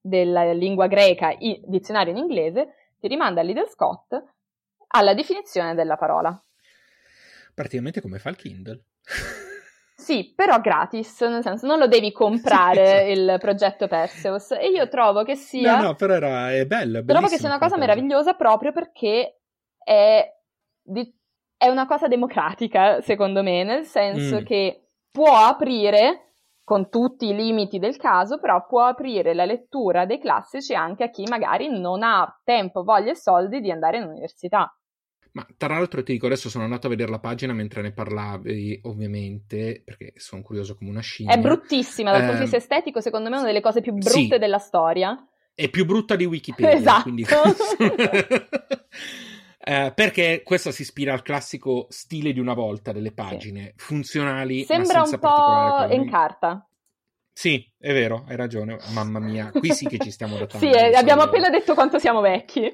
della lingua greca, il dizionario in inglese, ti rimanda a Lidl Scott alla definizione della parola. Praticamente come fa il Kindle. Sì, però gratis, nel senso non lo devi comprare sì, esatto. il progetto Perseus e io trovo che sia... No, no, però era, è bello, Trovo che sia una cosa meravigliosa proprio perché è, di, è, una cosa democratica, secondo me, nel senso mm. che può aprire con tutti i limiti del caso, però può aprire la lettura dei classici anche a chi magari non ha tempo, voglia e soldi di andare in università. Ma tra l'altro ti dico, adesso sono andato a vedere la pagina mentre ne parlavi, ovviamente, perché sono curioso come una scimmia. È bruttissima dal punto di vista eh, estetico, secondo me è una delle cose più brutte sì, della storia. È più brutta di Wikipedia. Esatto. Quindi... eh, perché questo si ispira al classico stile di una volta delle pagine, funzionali, Sembra un po' in carta. Sì, è vero, hai ragione. Mamma mia, qui sì che ci stiamo adattando. sì, eh, abbiamo appena detto quanto siamo vecchi.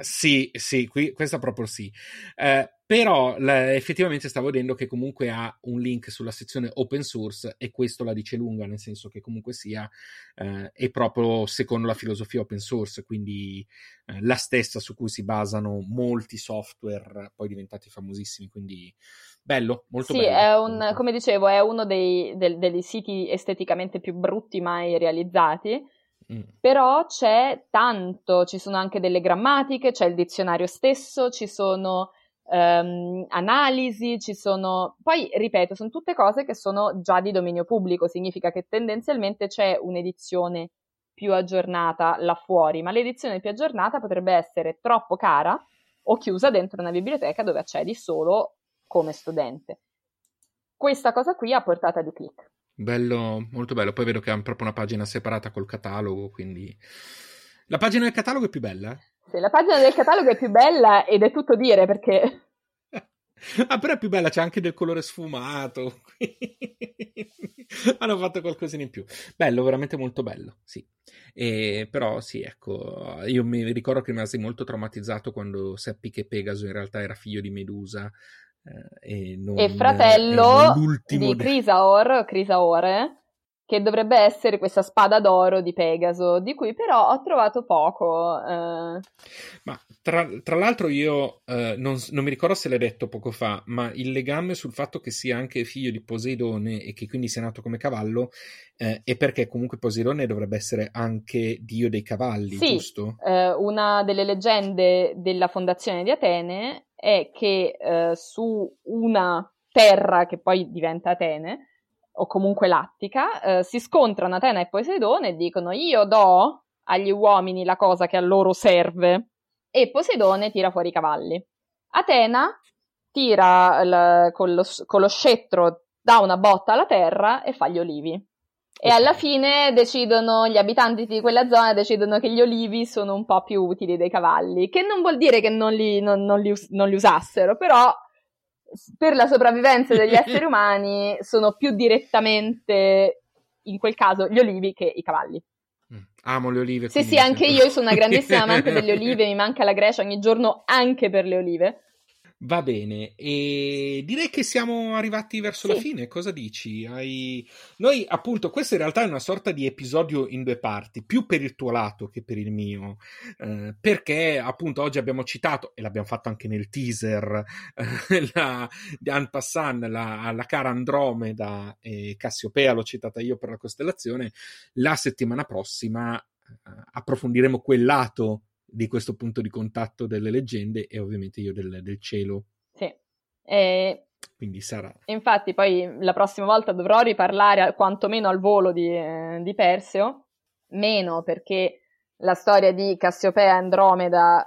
Sì, sì, qui, questa proprio sì. Eh, però la, effettivamente stavo vedendo che comunque ha un link sulla sezione open source e questo la dice lunga, nel senso che comunque sia eh, è proprio secondo la filosofia open source, quindi eh, la stessa su cui si basano molti software poi diventati famosissimi, quindi bello, molto sì, bello. Sì, è un, come dicevo, è uno dei, del, dei siti esteticamente più brutti mai realizzati Mm. Però c'è tanto, ci sono anche delle grammatiche, c'è il dizionario stesso, ci sono um, analisi, ci sono... Poi, ripeto, sono tutte cose che sono già di dominio pubblico, significa che tendenzialmente c'è un'edizione più aggiornata là fuori, ma l'edizione più aggiornata potrebbe essere troppo cara o chiusa dentro una biblioteca dove accedi solo come studente. Questa cosa qui a portata di click. Bello, molto bello. Poi vedo che ha proprio una pagina separata col catalogo, quindi... La pagina del catalogo è più bella? Sì, la pagina del catalogo è più bella ed è tutto dire perché... ah, però è più bella, c'è anche del colore sfumato. Hanno fatto qualcosina in più. Bello, veramente molto bello, sì. E, però sì, ecco, io mi ricordo che rimasi molto traumatizzato quando seppi che Pegaso in realtà era figlio di Medusa eh, e, non, e, fratello di Crisaor, Crisaore, che dovrebbe essere questa spada d'oro di Pegaso, di cui però ho trovato poco. Eh. Ma tra, tra, l'altro io eh, non, non, mi ricordo se l'hai detto poco fa, ma il legame sul fatto che sia anche figlio di Poseidone e che quindi sia nato come cavallo eh, è perché comunque Poseidone dovrebbe essere anche dio dei cavalli, sì, giusto? Eh, una delle leggende della fondazione di Atene è che eh, su una terra che poi diventa Atene, o comunque lattica, eh, si scontrano Atena e Poseidone e dicono io do agli uomini la cosa che a loro serve e Poseidone tira fuori i cavalli. Atena tira l- con, lo, con, lo, scettro, dà una botta alla terra e fa gli olivi. E alla fine decidono, gli abitanti di quella zona decidono che gli olivi sono un po' più utili dei cavalli, che non vuol dire che non li, non, non li, non li usassero, però per la sopravvivenza degli esseri umani sono più direttamente, in quel caso, gli olivi che i cavalli. Mm, amo le olive. Sì, sì, anche io sono una grandissima amante delle olive, mi manca la Grecia ogni giorno anche per le olive. Va bene, e direi che siamo arrivati verso sì. la fine. Cosa dici? Hai... Noi, appunto, questo in realtà è una sorta di episodio in due parti, più per il tuo lato che per il mio, eh, perché appunto oggi abbiamo citato, e l'abbiamo fatto anche nel teaser, eh, la, di Anne Passan, la, la cara Andromeda e Cassiopea, l'ho citata io per la costellazione. La settimana prossima eh, approfondiremo quel lato di questo punto di contatto delle leggende e ovviamente io del, del cielo. Sì. E... Quindi sarà. Infatti, poi la prossima volta dovrò riparlare quantomeno al volo di, eh, di Perseo, meno perché la storia di Cassiopea e Andromeda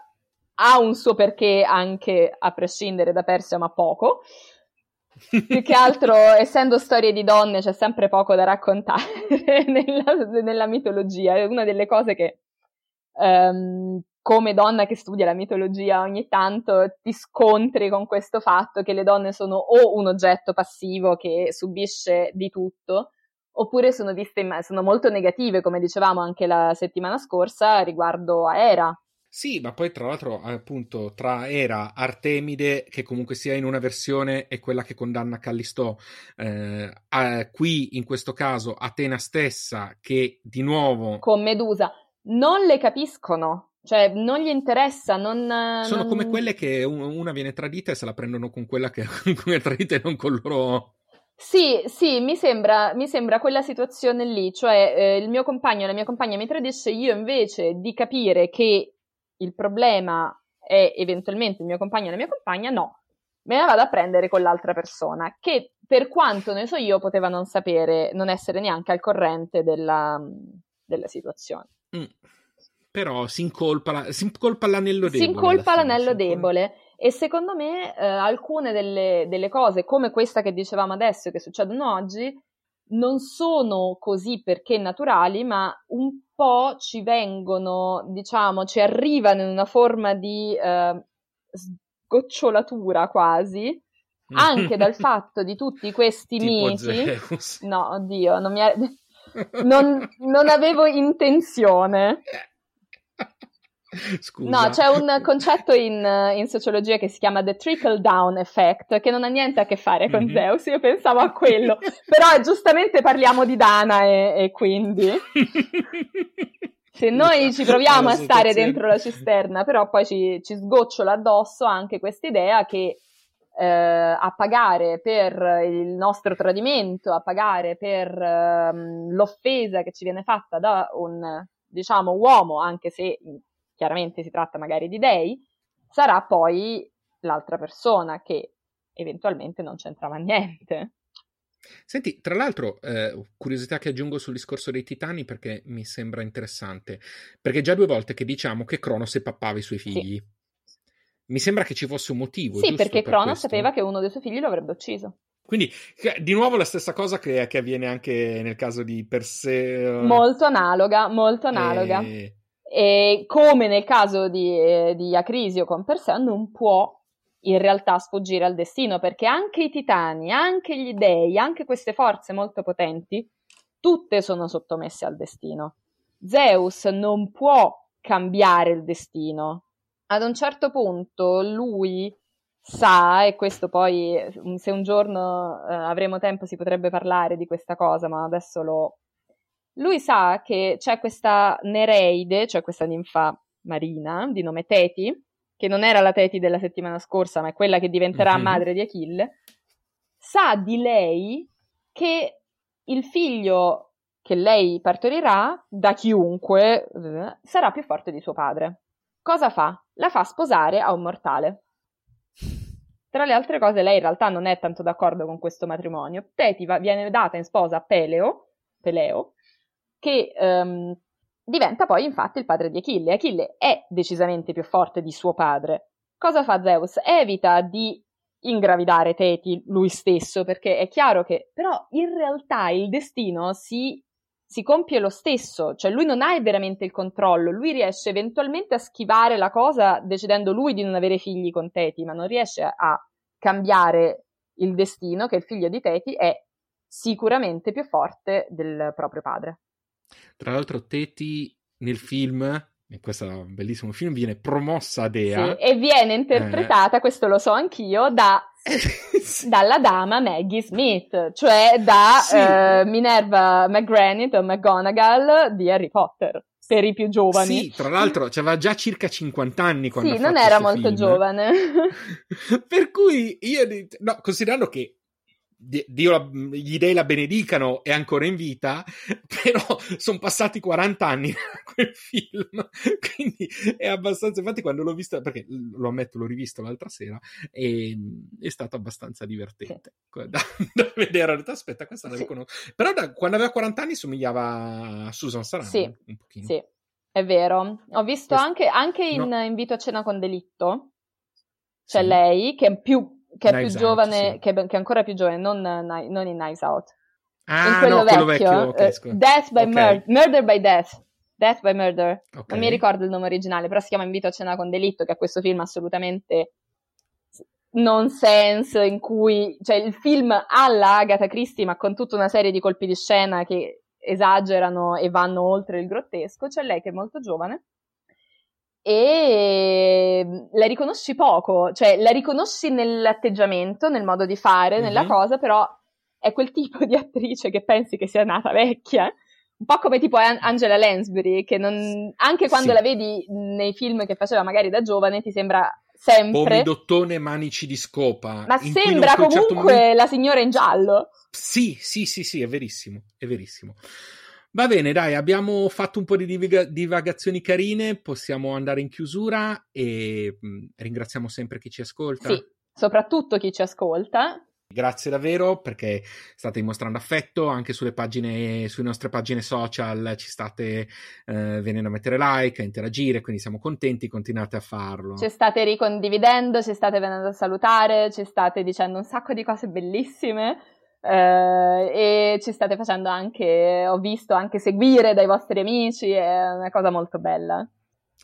ha un suo perché anche a prescindere da Perseo, ma poco. Più che altro, essendo storie di donne, c'è sempre poco da raccontare nella, nella mitologia. È una delle cose che um, come donna che studia la mitologia ogni tanto ti scontri con questo fatto che le donne sono o un oggetto passivo che subisce di tutto, oppure sono viste sono molto negative, come dicevamo anche la settimana scorsa riguardo a Era. Sì, ma poi tra l'altro appunto tra Era, Artemide, che comunque sia in una versione è quella che condanna Callisto, eh, qui in questo caso Atena stessa che di nuovo... Con Medusa. Non le capiscono cioè, non gli interessa, non... Sono non... come quelle che una viene tradita e se la prendono con quella che è tradita e non con loro... Sì, sì, mi sembra, mi sembra quella situazione lì, cioè eh, il mio compagno, la mia compagna mi tradisce, io invece di capire che il problema è eventualmente il mio compagno e la mia compagna, no, me la vado a prendere con l'altra persona, che per quanto ne so io poteva non sapere, non essere neanche al corrente della, della situazione. Mm però si incolpa, si incolpa l'anello debole. Si incolpa l'anello debole. E secondo me eh, alcune delle, delle, cose, come questa che dicevamo adesso, che succedono oggi, non sono così perché naturali, ma un po' ci vengono, diciamo, ci arrivano in una forma di eh, sgocciolatura quasi, anche dal fatto di tutti questi miti. Zeus. No, oddio, non, mi... non, non avevo intenzione. Scusa. No, c'è un concetto in, in, sociologia che si chiama the trickle down effect, che non ha niente a che fare con mm-hmm. Zeus. Io pensavo a quello, però giustamente parliamo di Dana e, e quindi. Se noi ci proviamo a stare dentro la cisterna, però poi ci, ci sgocciola addosso anche questa idea che eh, a pagare per il nostro tradimento, a pagare per eh, l'offesa che ci viene fatta da un diciamo uomo, anche se chiaramente si tratta magari di dei, sarà poi l'altra persona che eventualmente non c'entrava niente. Senti, tra l'altro, eh, curiosità che aggiungo sul discorso dei titani perché mi sembra interessante, perché già due volte che diciamo che Cronos pappava i suoi figli. Sì. Mi sembra che ci fosse un motivo. Sì, perché per Cronos sapeva che uno dei suoi figli lo avrebbe ucciso. Quindi, di nuovo la stessa cosa che, che avviene anche nel caso di Perseo. Molto analoga, molto analoga. E... E come nel caso di, eh, di Acrisio con Perseo, non può in realtà sfuggire al destino, perché anche i titani, anche gli dei, anche queste forze molto potenti, tutte sono sottomesse al destino. Zeus non può cambiare il destino. Ad un certo punto lui sa, e questo poi se un giorno eh, avremo tempo si potrebbe parlare di questa cosa, ma adesso lo lui sa che c'è questa Nereide, cioè questa ninfa marina di nome Teti, che non era la Teti della settimana scorsa, ma è quella che diventerà mm-hmm. madre di Achille, sa di lei che il figlio che lei partorirà da chiunque eh, sarà più forte di suo padre. Cosa fa? La fa sposare a un mortale. Tra le altre cose, lei in realtà non è tanto d'accordo con questo matrimonio. Teti viene data in sposa a Peleo, Peleo che um, diventa poi infatti il padre di Achille. Achille è decisamente più forte di suo padre. Cosa fa Zeus? Evita di ingravidare Teti lui stesso, perché è chiaro che però in realtà il destino si, si compie lo stesso, cioè lui non ha veramente il controllo, lui riesce eventualmente a schivare la cosa decidendo lui di non avere figli con Teti, ma non riesce a cambiare il destino che il figlio di Teti è sicuramente più forte del proprio padre. Tra l'altro Teti nel film in questo bellissimo film viene promossa a Dea. Sì, e viene interpretata, eh. questo lo so anch'io, da, sì. dalla dama Maggie Smith, cioè da sì. eh, Minerva McGranit o McGonagall di Harry Potter. Per i più giovani. Sì, tra l'altro aveva già circa 50 anni quando Sì, non era molto film. giovane. per cui io, no, considerando che Dio gli dei la benedicano, è ancora in vita, però sono passati 40 anni da quel film, quindi è abbastanza, infatti quando l'ho visto, perché lo ammetto, l'ho rivisto l'altra sera, e, è stato abbastanza divertente da, da, vedere, aspetta, questa la sì. riconosco, però da, quando aveva 40 anni somigliava a Susan Sarandon, sì. un pochino. Sì, è vero, ho visto Questo... anche, anche in no. Invito a cena con delitto, c'è sì. lei che è più che è Knives più giovane, out, sì. che, che, è ancora più giovane, non, non in Knives Out. Ah, in quello no, vecchio, quello vecchio uh, Death by okay. Murder, Murder by Death. Death by Murder. Okay. Non mi ricordo il nome originale, però si chiama Invito a cena con delitto, che è questo film assolutamente nonsense in cui, cioè il film alla Agatha Christie, ma con tutta una serie di colpi di scena che esagerano e vanno oltre il grottesco. C'è lei che è molto giovane e mm, la riconosci poco, cioè la riconosci nell'atteggiamento, nel modo di fare, mm-hmm. nella cosa, però è quel tipo di attrice che pensi che sia nata vecchia, un po' come tipo Angela Lansbury, che non, anche quando sì. la vedi nei film che faceva magari da giovane ti sembra sempre... dottone, manici di scopa. Ma sembra comunque certo momento... la signora in giallo. Sì, sì, sì, sì, è verissimo, è verissimo. Va bene, dai, abbiamo fatto un po' di divag- divagazioni carine, possiamo andare in chiusura e mh, mm, ringraziamo sempre chi ci ascolta. Sì, soprattutto chi ci ascolta. Grazie davvero perché state dimostrando affetto anche sulle pagine, sulle nostre pagine social, ci state eh, venendo a mettere like, a interagire, quindi siamo contenti, continuate a farlo. Ci state ricondividendo, ci state venendo a salutare, ci state dicendo un sacco di cose bellissime. Uh, e ci state facendo anche, ho visto, anche seguire dai vostri amici, è una cosa molto bella.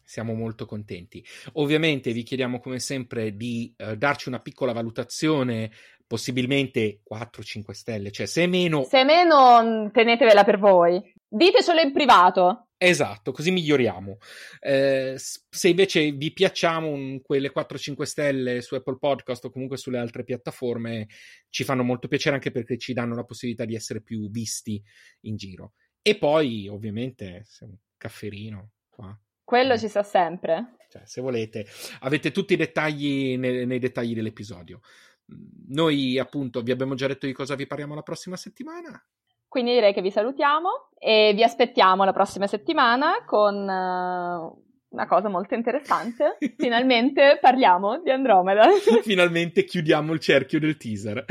Siamo molto contenti. Ovviamente vi chiediamo come sempre di uh, darci una piccola valutazione, possibilmente 4-5 stelle, cioè se meno... Se meno tenetevela per voi. Ditecelo in privato. Esatto, così miglioriamo. Eh, se invece vi piacciamo un, quelle 4-5 stelle su Apple Podcast o comunque sulle altre piattaforme, ci fanno molto piacere anche perché ci danno la possibilità di essere più visti in giro. E poi, ovviamente, un cafferino qua. Quello eh. ci sta sempre. Cioè, se volete, avete tutti i dettagli nei, nei dettagli dell'episodio. Noi, appunto, vi abbiamo già detto di cosa vi parliamo la prossima settimana. Quindi direi che vi salutiamo e vi aspettiamo la prossima settimana con uh, una cosa molto interessante. Finalmente parliamo di Andromeda. Finalmente chiudiamo il cerchio del teaser.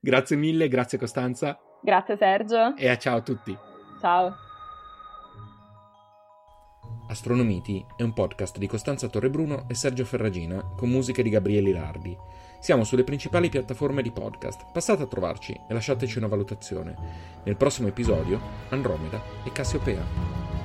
Grazie mille, grazie Costanza. Grazie Sergio. E ciao a tutti. Ciao. Astronomiti è un podcast di Costanza Torrebruno e Sergio Ferragina con musiche di Gabriele Lardi. Siamo sulle principali piattaforme di podcast. Passate a trovarci e lasciateci una valutazione. Nel prossimo episodio, Andromeda e Cassiopea.